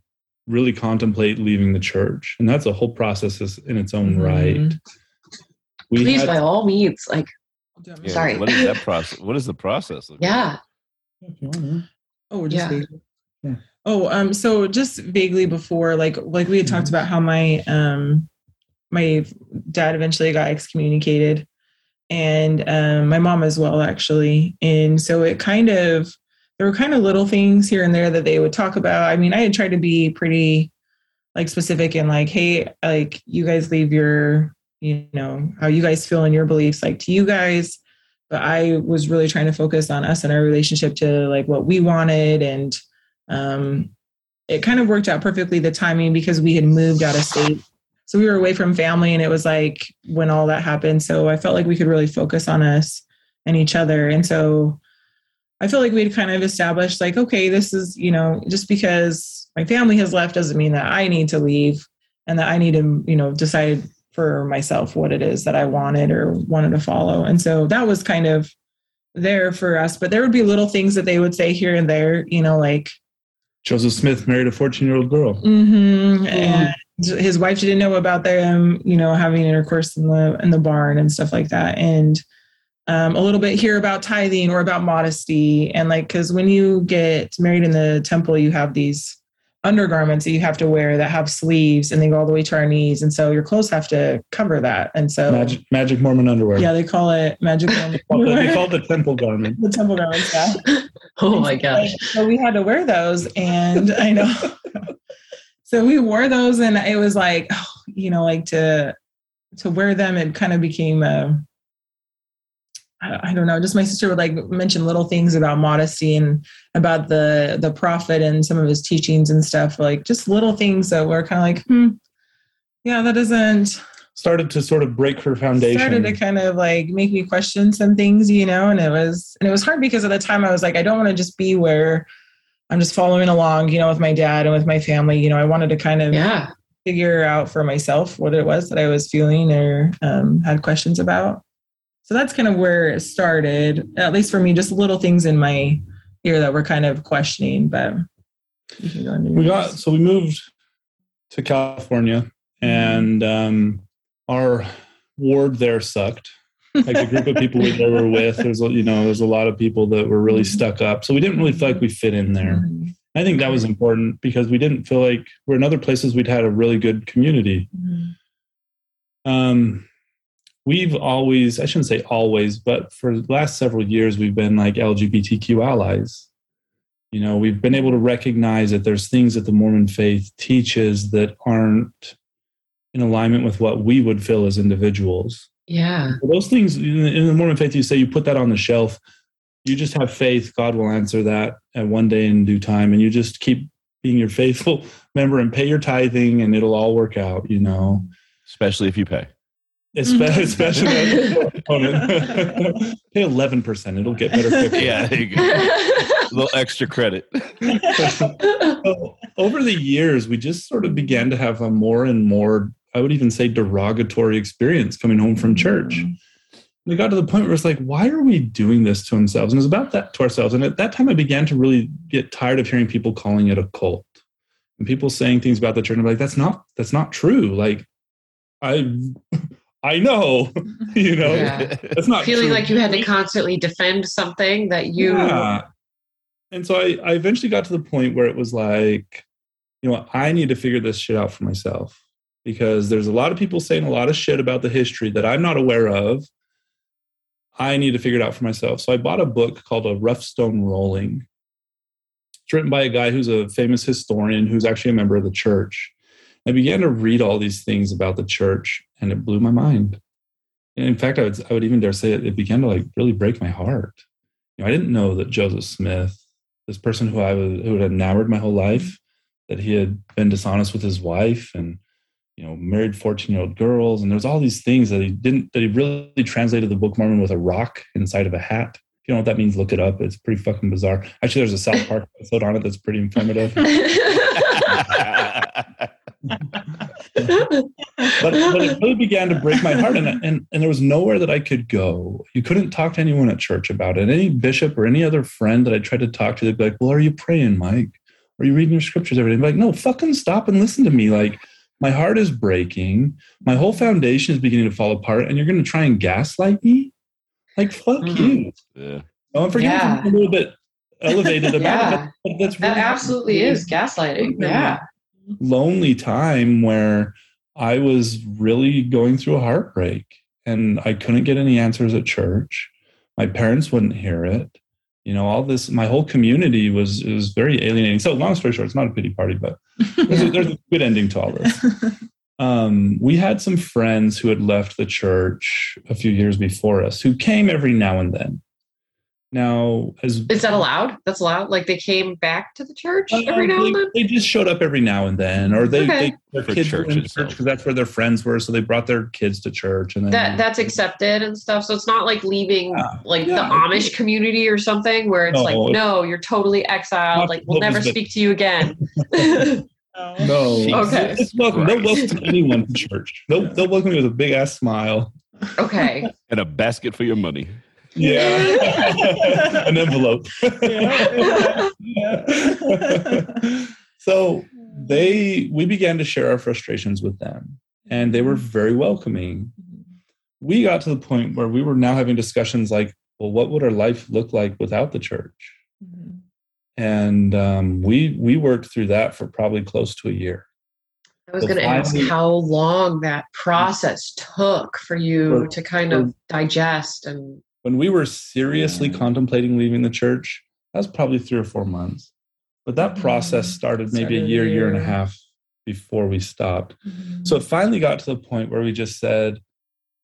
really contemplate leaving the church, and that's a whole process in its own Mhm. right. We Please, had- by all means, like, Yeah. Yeah, Sorry. What is that process? What is the process? look like? yeah. Oh, just Yeah. vaguely. Yeah. Oh, um, so just vaguely before, like, like we had talked Mhm. about how my um, my dad eventually got excommunicated, and um, my mom as well, actually. And so it kind of there were kind of little things here and there that they would talk about. I mean, I had tried to be pretty like specific and like, hey, like you guys leave your, you know, how you guys feel in your beliefs, like to you guys but I was really trying to focus on us and our relationship to like what we wanted. And um, it kind of worked out perfectly the timing because we had moved out of state. So we were away from family and it was like when all that happened. So I felt like we could really focus on us and each other. And so I feel like we had kind of established like, okay, this is, you know, just because my family has left doesn't mean that I need to leave and that I need to, you know, decide for myself what it is that I wanted or wanted to follow. And so that was kind of there for us. But there would be little things that they would say here and there, you know, like, Joseph Smith married a 14 year old girl. mm-hmm, and his wife didn't know about them, you know, having intercourse in the in the barn and stuff like that. And um, a little bit here about tithing or about modesty. And like, because when you get married in the temple, you have these undergarments that you have to wear that have sleeves and they go all the way to our knees. And so your clothes have to cover that. And so, Magic, magic Mormon underwear. yeah, they call it magic They call they call it the temple garment. the temple garments. Yeah. Oh my gosh. So we had to wear those, and I know. so we wore those, and it was like, oh, you know, like to to wear them. It kind of became a I don't know. Just my sister would like mention little things about modesty and about the the prophet and some of his teachings and stuff. Like just little things that were kind of like, hmm, yeah, that doesn't Started to sort of break her foundation. started to kind of like make me question some things, you know, and it was and it was hard because at the time I was like, I don't want to just be where I'm just following along, you know, with my dad and with my family. You know, I wanted to kind of Yeah. figure out for myself what it was that I was feeling or um, had questions about. So that's kind of where it started, at least for me, just little things in my ear that were kind of questioning. But go we got so we moved to California, and um, our ward there sucked. Like the group of people we were with, there's a, you know there's a lot of people that were really stuck up, so we didn't really feel like we fit in there. Mhm. I think that was important because we didn't feel like we're in other places we'd had a really good community. Mhm. Um, we've always, I shouldn't say always, but for the last several years, we've been like LGBTQ allies. You know, we've been able to recognize that there's things that the Mormon faith teaches that aren't in alignment with what we would feel as individuals. Yeah. Those things in the- Mormon faith, you say you put that on the shelf. You just have faith. God will answer that at one day in due time, and you just keep being your faithful member and pay your tithing, and it'll all work out. You know, Especially if you pay. Espe- mm-hmm. especially as a pay eleven percent. It'll get better quickly. Yeah, there you go. A little extra credit. So, over the years, we just sort of began to have a more and more, I would even say, derogatory experience coming home from church. Mm. we got to the point where it's like, why are we doing this to ourselves? And it was about that to ourselves. And at that time, I began to really get tired of hearing people calling it a cult and people saying things about the church. And I'm like, that's not that's not true. Like, I I know, you know, Yeah. that's not Feeling true. like you had to constantly defend something that you. Yeah. And so I, I eventually got to the point where it was like, you know, I need to figure this shit out for myself. Because there's a lot of people saying a lot of shit about the history that I'm not aware of. I need to figure it out for myself. So I bought a book called A Rough Stone Rolling. It's written by a guy who's a famous historian who's actually a member of the church. I began to read all these things about the church and it blew my mind. And in fact, I would, I would even dare say it, it began to like really break my heart. You know, I didn't know that Joseph Smith, this person who I was, who had enamored my whole life, that he had been dishonest with his wife and you know married 14 year old girls and there's all these things that he didn't that he really translated the book of mormon with a rock inside of a hat. If you know what that means look it up. It's pretty fucking bizarre. Actually there's a south park episode on it that's pretty informative. But, but it really began to break my heart and, and and there was nowhere that i could go. You couldn't talk to anyone at church about it. Any bishop or any other friend that i tried to talk to they'd be like well are you praying mike? Are you reading your scriptures every day? I'm like, no, fucking stop and listen to me. Like, my heart is breaking. My whole foundation is beginning to fall apart, and you're going to try and gaslight me? Like, fuck mm-hmm. you. Yeah. Oh, I'm forgetting yeah. a little bit elevated about yeah. it, but that's really that absolutely is gaslighting. Yeah. Lonely time where I was really going through a heartbreak and I couldn't get any answers at church. My parents wouldn't hear it you know all this my whole community was was very alienating. So long story short it's not a pity party but there's, a, there's a good ending to all this. Um, we had some friends who had left the church a few years before us who came every now and then now, as is that allowed? That's allowed. Like they came back to the church uh, every now they, and then. They just showed up every now and then, or they, okay. they their For kids were in church because that's where their friends were, so they brought their kids to church, and then that that's accepted and stuff. So it's not like leaving yeah. like yeah. the Amish community or something where it's no, like, no, you're totally exiled. Like we'll never speak to you again. no. Okay. It's welcome. They'll welcome anyone to church. They'll, they'll welcome you with a big ass smile. Okay. and a basket for your money. Yeah. An envelope. so they we began to share our frustrations with them and they were very welcoming. We got to the point where we were now having discussions like, well, what would our life look like without the church? Mm-hmm. And um, we we worked through that for probably close to a year. I was going to ask how long that process took for you for, to kind of digest and when we were seriously contemplating leaving the church, that was probably three or four months. But that process mm-hmm. started maybe started a year, year, and a half before we stopped. Mm-hmm. So it finally got to the point where we just said,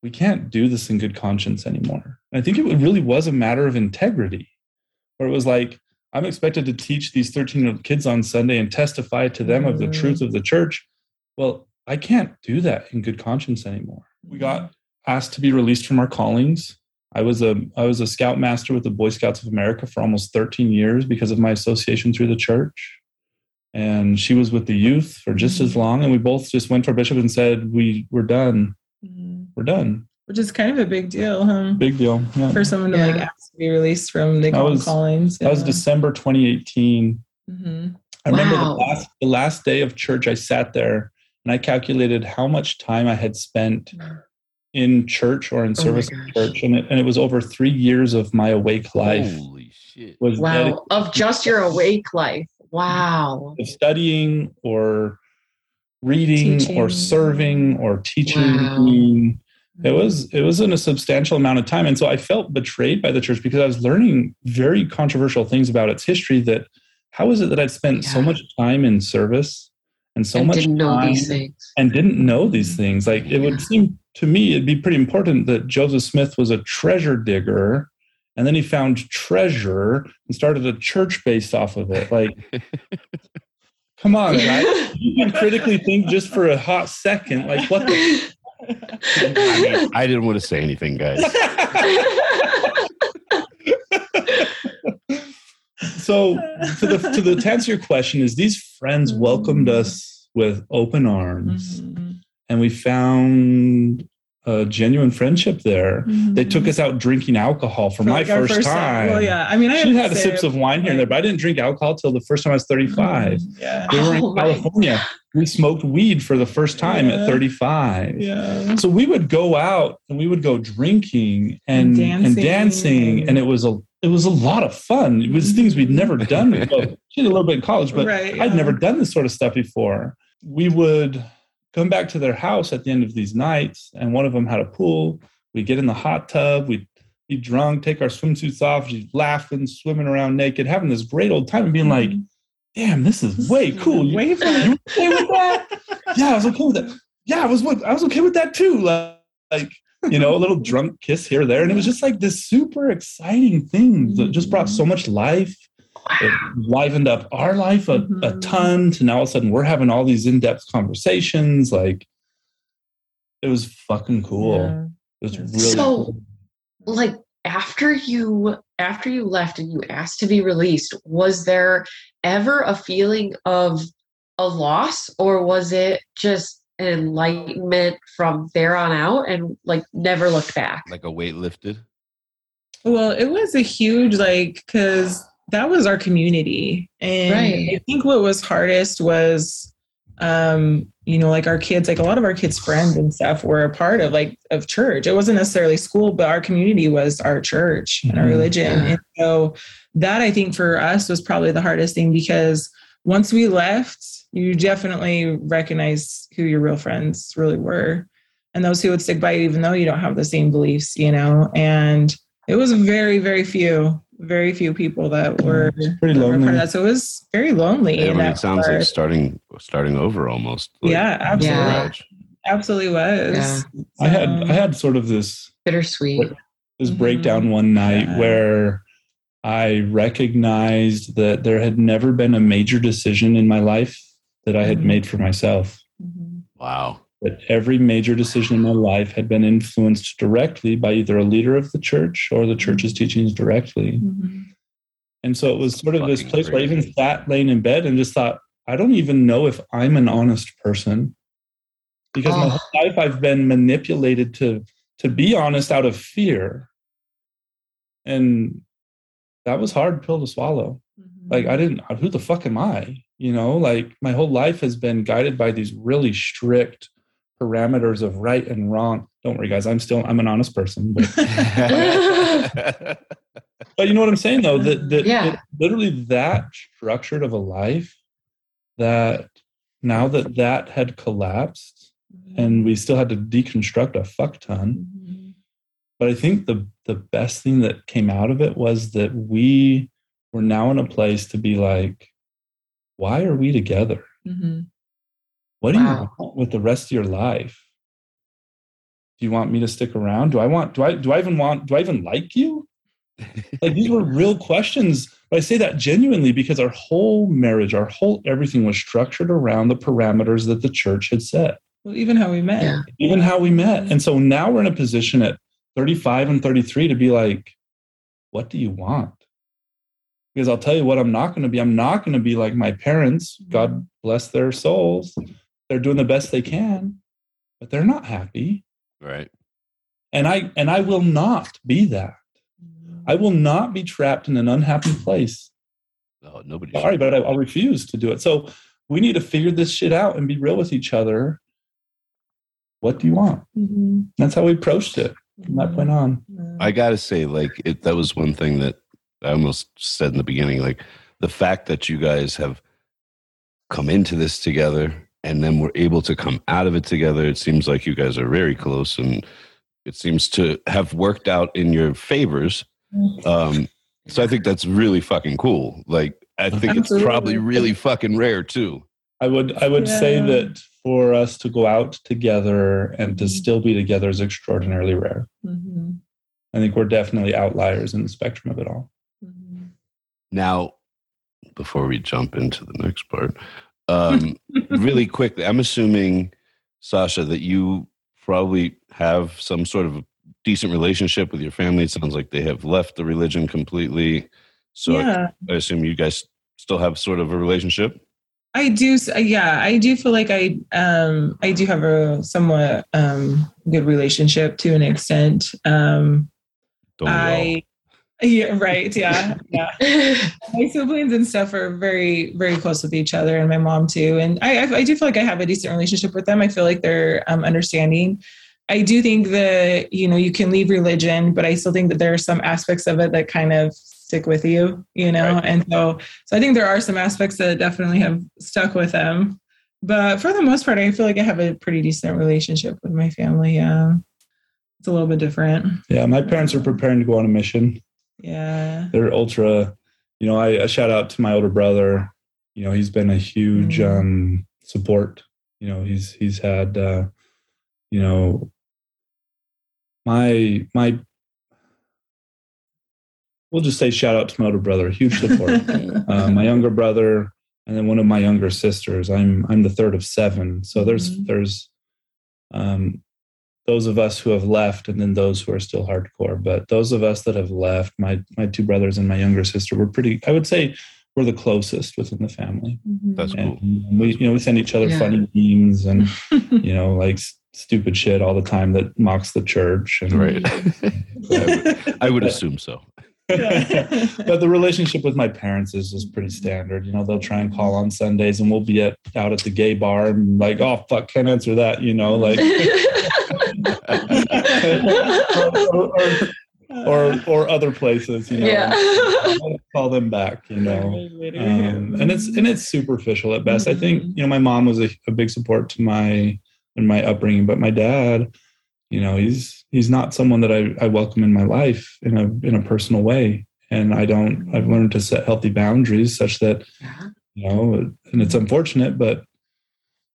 we can't do this in good conscience anymore. And I think it really was a matter of integrity, where it was like, I'm expected to teach these 13 year old kids on Sunday and testify to them mm-hmm. of the mm-hmm. truth of the church. Well, I can't do that in good conscience anymore. We got mm-hmm. asked to be released from our callings. I was a I was a scoutmaster with the Boy Scouts of America for almost 13 years because of my association through the church. And she was with the youth for just mm-hmm. as long. And we both just went to our bishop and said, We we're done. Mm-hmm. We're done. Which is kind of a big deal, huh? Big deal. Yeah. For someone to yeah. like ask to be released from the was, callings. That was December 2018. Mm-hmm. I remember the last the last day of church I sat there and I calculated how much time I had spent mm in church or in oh service in church, and it, and it was over three years of my awake life. Holy shit! Was wow, of just your awake life. Wow. Of studying or reading teaching. or serving or teaching. Wow. It was it was in a substantial amount of time, and so I felt betrayed by the church because I was learning very controversial things about its history. That how is it that I'd spent yeah. so much time in service and so and much didn't know these things and didn't know these things? Like yeah. it would seem to me, it'd be pretty important that Joseph Smith was a treasure digger and then he found treasure and started a church based off of it. Like, come on, guys. You can critically think just for a hot second. Like, what the? I, mean, I didn't want to say anything, guys. so, to the to the to answer your question, is these friends welcomed us with open arms. Mm-hmm and we found a genuine friendship there. Mm-hmm. They took us out drinking alcohol for, for my like first, first, time. Well, yeah, I mean, I she had sips of wine here and there, but I didn't drink alcohol till the first time I was 35. Mm-hmm. Yeah. We were in oh, California. We smoked weed for the first time yeah. at 35. Yeah. So we would go out and we would go drinking and, and dancing. and dancing, and it was a it was a lot of fun. It was things we'd never done before. She did a little bit in college, but right, yeah. I'd never done this sort of stuff before. We would come back to their house at the end of these nights, and one of them had a pool. We'd get in the hot tub, we'd be drunk, take our swimsuits off, just laughing, swimming around naked, having this great old time, and being like, "Damn, this is way cool." You, Way fun. you okay with that? yeah, I was okay with that. Yeah, I was. I was okay with that too. Like, like, you know, a little drunk kiss here, or there, and it was just like this super exciting thing that just brought so much life. It livened up our life a, a Mhm. ton. To now, all of a sudden, we're having all these in-depth conversations. Like, it was fucking cool. Yeah. It was really So- cool. like after you after you left and you asked to be released was there ever a feeling of a loss or was it just an enlightenment from there on out and like never looked back Like a weight lifted. Well, it was a huge like because that was our community, and Right. I think what was hardest was, um, you know, like our kids, like a lot of our kids' friends and stuff were a part of like of church. It wasn't necessarily school, but our community was our church and our Mhm. religion, Yeah. and so that I think for us was probably the hardest thing because once we left, you definitely recognize who your real friends really were, and those who would stick by you even though you don't have the same beliefs, you know, and it was very very few very few people that were, It's pretty that were part of that so it was very lonely I mean, it sounds like starting starting over almost. like yeah absolutely Yeah. absolutely was Yeah. I had I had sort of this bittersweet this Mhm. breakdown one night Yeah. where I recognized that there had never been a major decision in my life that I had Mhm. made for myself. Mhm. Wow. That every major decision in my life had been influenced directly by either a leader of the church or the church's teachings directly. Mhm. And so it was sort of this place where I even sat laying in bed and just thought, I don't even know if I'm an honest person. Because my Oh. whole life I've been manipulated to to be honest out of fear. And that was hard pill to swallow. Like I didn't who the fuck am I? You know, like my whole life has been guided by these really strict parameters of right and wrong. Don't worry, guys. I'm still I'm an honest person. But but you know what I'm saying though that that Yeah. it- literally that structured of a life that now that that had collapsed and we still had to deconstruct a fuck ton Mhm. but I think the the best thing that came out of it was that we were now in a place to be like why are we together Mhm. What do Wow. you want with the rest of your life? Do you want me to stick around? Do i want do i do i even want do i even like you? Like these were real questions but i say that genuinely because our whole marriage our whole everything was structured around the parameters that the church had set. Well even how we met. Yeah. even how we met. Mm-hmm. And so now we're in a position at 35 and 33 to be like what do you want? Because i'll tell you what i'm not going to be. I'm not going to be like my parents. God mm-hmm. bless their souls they're doing the best they can but they're not happy right. and i and i will not be that i will not be trapped in an unhappy place Oh, nobody. sorry but I, i'll refuse to do it so we need to figure this shit out and be real with each other what do you want Mhm. that's how we approached it from that point on I gotta say, like it, that was one thing that I almost said in the beginning. Like the fact that you guys have come into this together and then we're able to come out of it together. It seems like you guys are very close, and it seems to have worked out in your favors. Um, so I think that's really fucking cool. Like I think it's probably really fucking rare too. I would I would say that for us to go out together and to still be together is extraordinarily rare. Mhm. I think we're definitely outliers in the spectrum of it all. Mhm. Now, before we jump into the next part, um, really quickly, I'm assuming, Sasha, that you probably have some sort of decent relationship with your family. It sounds like they have left the religion completely. So I- yeah I, assume you guys still have sort of a relationship. I do. Yeah, I do feel like I um I do have a somewhat um good relationship to an extent. Um Don't? I yeah right yeah yeah my siblings and stuff are very very close with each other and my mom too and I I, I do feel like I have a decent relationship with them. I feel like they're um, understanding. I do think that you know you can leave religion, but I still think that there are some aspects of it that kind of stick with you, you know. Right. And so, so I think there are some aspects that definitely have stuck with them. but for the most part, I feel like I have a pretty decent relationship with my family. Yeah, it's a little bit different. Yeah, my parents are preparing to go on a mission. Yeah, They're ultra. You know, I shout out to my older brother. You know, he's been a huge Mm. um, support. You know, he's he's had. Uh, you know, my my. We'll just say shout out to my older brother. Huge support. uh, my younger brother, and then one of my younger sisters. I'm I'm the third of seven, so there's Mhm. there's um, those of us who have left, and then those who are still hardcore. But those of us that have left, my my two brothers and my younger sister, were pretty. I would say we're the closest within the family, mm-hmm. That's and cool. we you know we send each other Yeah. funny memes and you know like stupid shit all the time that mocks the church and Right. I would, I would assume so. but the relationship with my parents is just pretty standard. You know, they'll try and call on Sundays, and we'll be at out at the gay bar, and like, oh fuck, can't answer that. You know, like, or, or, or or other places. You know, yeah. Call them back. You know, um, and it's and it's superficial at best. I think you know my mom was a, a big support to my in my upbringing, but my dad, you know, he's he's not someone that I, I welcome in my life in a in a personal way, and I don't. I've learned to set healthy boundaries such that you know, and it's unfortunate, but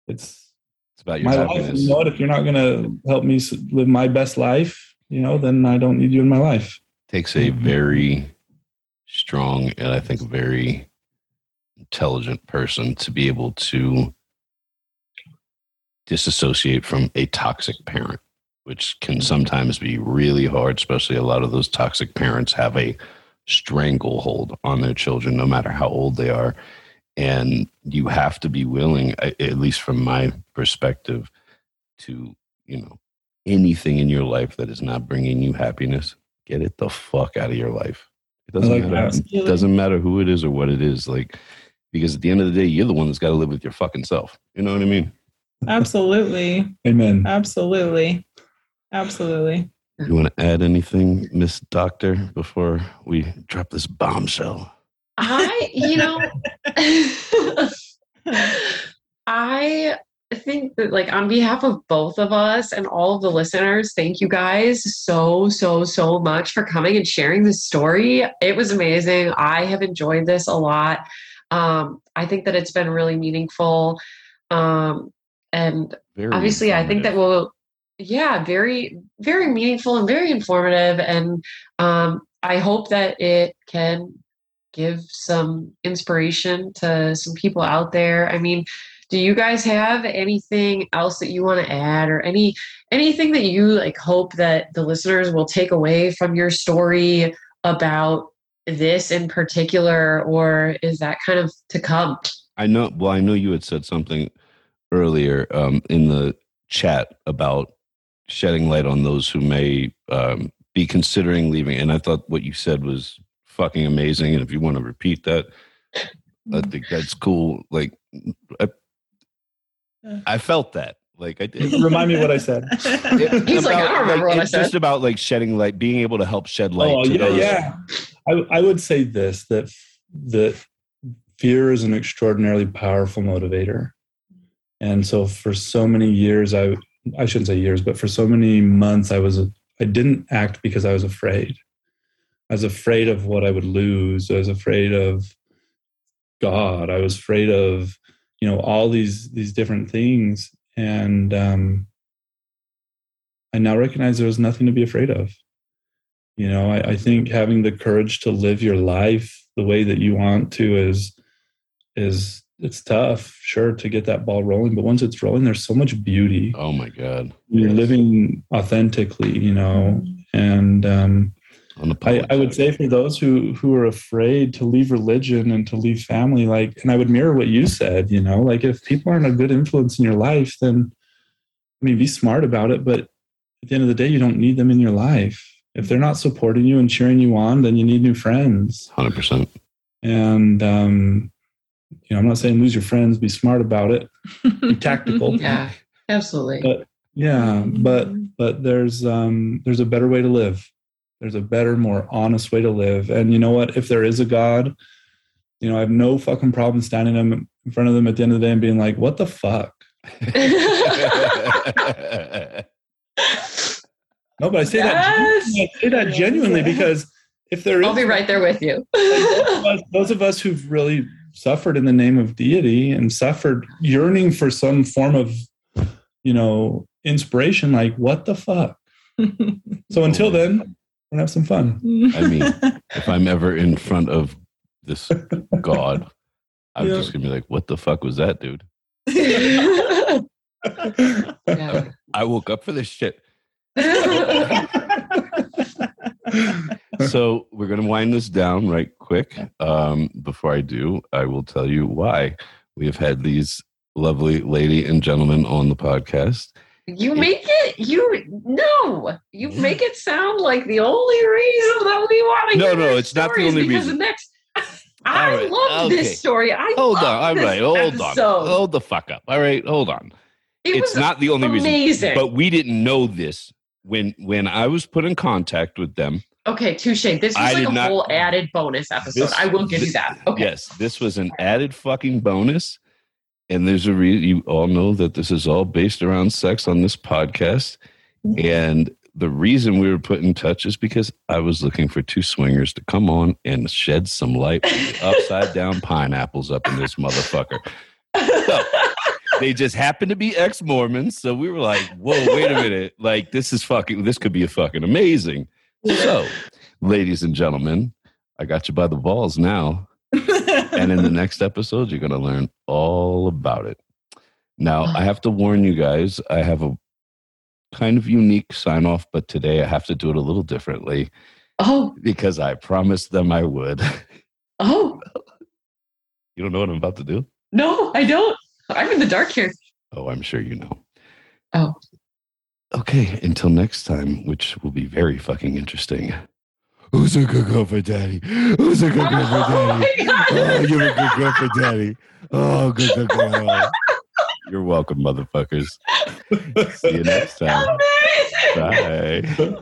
It's about your my life. happiness. You know what? If you're not going to help me live my best life, you know, then I don't need you in my life. takes a Mhm. very strong and I think very intelligent person to be able to disassociate from a toxic parent, which can sometimes be really hard, especially a lot of those toxic parents have a stranglehold on their children, no matter how old they are. And you have to be willing, at least from my perspective, to, you know, anything in your life that is not bringing you happiness, get it the fuck out of your life. It doesn't like matter. It doesn't matter who it is or what it is. Like, because at the end of the day, you're the one that's got to live with your fucking self. You know what I mean? Absolutely. Amen. Absolutely. Absolutely. You want to add anything, Miss Doctor, before we drop this bombshell? I, you know, I think that, like, on behalf of both of us and all of the listeners, thank you guys so, so, so much for coming and sharing this story. It was amazing. I have enjoyed this a lot. Um, I think that it's been really meaningful. Um, and Very obviously i think that will yeah very very meaningful and very informative and um, i hope that it can give some inspiration to some people out there i mean do you guys have anything else that you want to add or any anything that you like hope that the listeners will take away from your story about this in particular or is that kind of to come I know. Well, I know you had said something earlier um, in the chat about shedding light on those who may um, be considering leaving, and I thought what you said was fucking amazing. And if you want to repeat that, I mm. think that's cool. Like, I, I felt that. Like, I did. Remind me what I said. He's like, I don't remember what I it's just about like shedding light, being able to help shed light. Oh to yeah, those. yeah. I, I would say this that that fear is an extraordinarily powerful motivator, and so for so many years, I I shouldn't say years, but for so many months, I was I didn't act because I was afraid. I was afraid of what I would lose. I was afraid of God. I was afraid of you know all these these different things, and um, I now recognize there was nothing to be afraid of. You know, I, I think having the courage to live your life the way that you want to is is it's tough, sure, to get that ball rolling. But once it's rolling, there's so much beauty. Oh my god. You're Yes. living authentically, you know. And um, I, I would say for those who who are afraid to leave religion and to leave family, like, and I would mirror what you said, you know, like if people aren't a good influence in your life, then I mean, be smart about it. But at the end of the day, you don't need them in your life. If they're not supporting you and cheering you on, then you need new friends. hundred percent. And um, you know, I'm not saying lose your friends. Be smart about it. Be tactical. yeah absolutely But yeah, but but there's um there's a better way to live there's a better more honest way to live and you know what if there is a god you know i have no fucking problem standing him in front of them at the end of the day and being like, "What the fuck?" No, but I say that Yes. I say that genuinely because if there is I'll be right there with you. those of us- those of us who've really suffered in the name of deity and suffered yearning for some form of you know inspiration like what the fuck so until then we're have some fun I mean, if I'm ever in front of this God, I'm Yeah. just gonna be like, "What the fuck was that, dude?" Yeah. I woke up for this shit. so we're going to wind this down right quick. Um, before I do, I will tell you why we have had these lovely lady and gentlemen on the podcast. You make it you no. You make it sound like the only reason that we want to No, no, this it's not the only reason. The next I right, love okay. this story. I Hold on, all this right, hold episode. on, hold the fuck up. All right, hold on. It it's was not the only reason, but we didn't know this when when I was put in contact with them. okay, touche. This was I like a not- whole added bonus episode. This- I will give you that. Okay. Yes, this was an added fucking bonus. And there's a reason you all know that this is all based around sex on this podcast. Mm-hmm. And the reason we were put in touch is because I was looking for two swingers to come on and shed some light upside down pineapples up in this motherfucker. They just happened to be ex Mormons. So we were like, whoa, wait a minute. Like, this is fucking, this could be a fucking amazing. So, ladies and gentlemen, I got you by the balls now and in the next episode you're going to learn all about it. Now i have to warn you guys i have a kind of unique sign off but today i have to do it a little differently oh, because i promised them i would. Oh, you don't know what i'm about to do? No, I don't. I'm in the dark here. oh i'm sure you know. Oh. okay until next time which will be very fucking interesting who's a good girl for daddy who's a good girl for Oh daddy my oh, God. oh you're a good girl for daddy oh good, good girl you're welcome motherfuckers see you next time Amazing. Bye.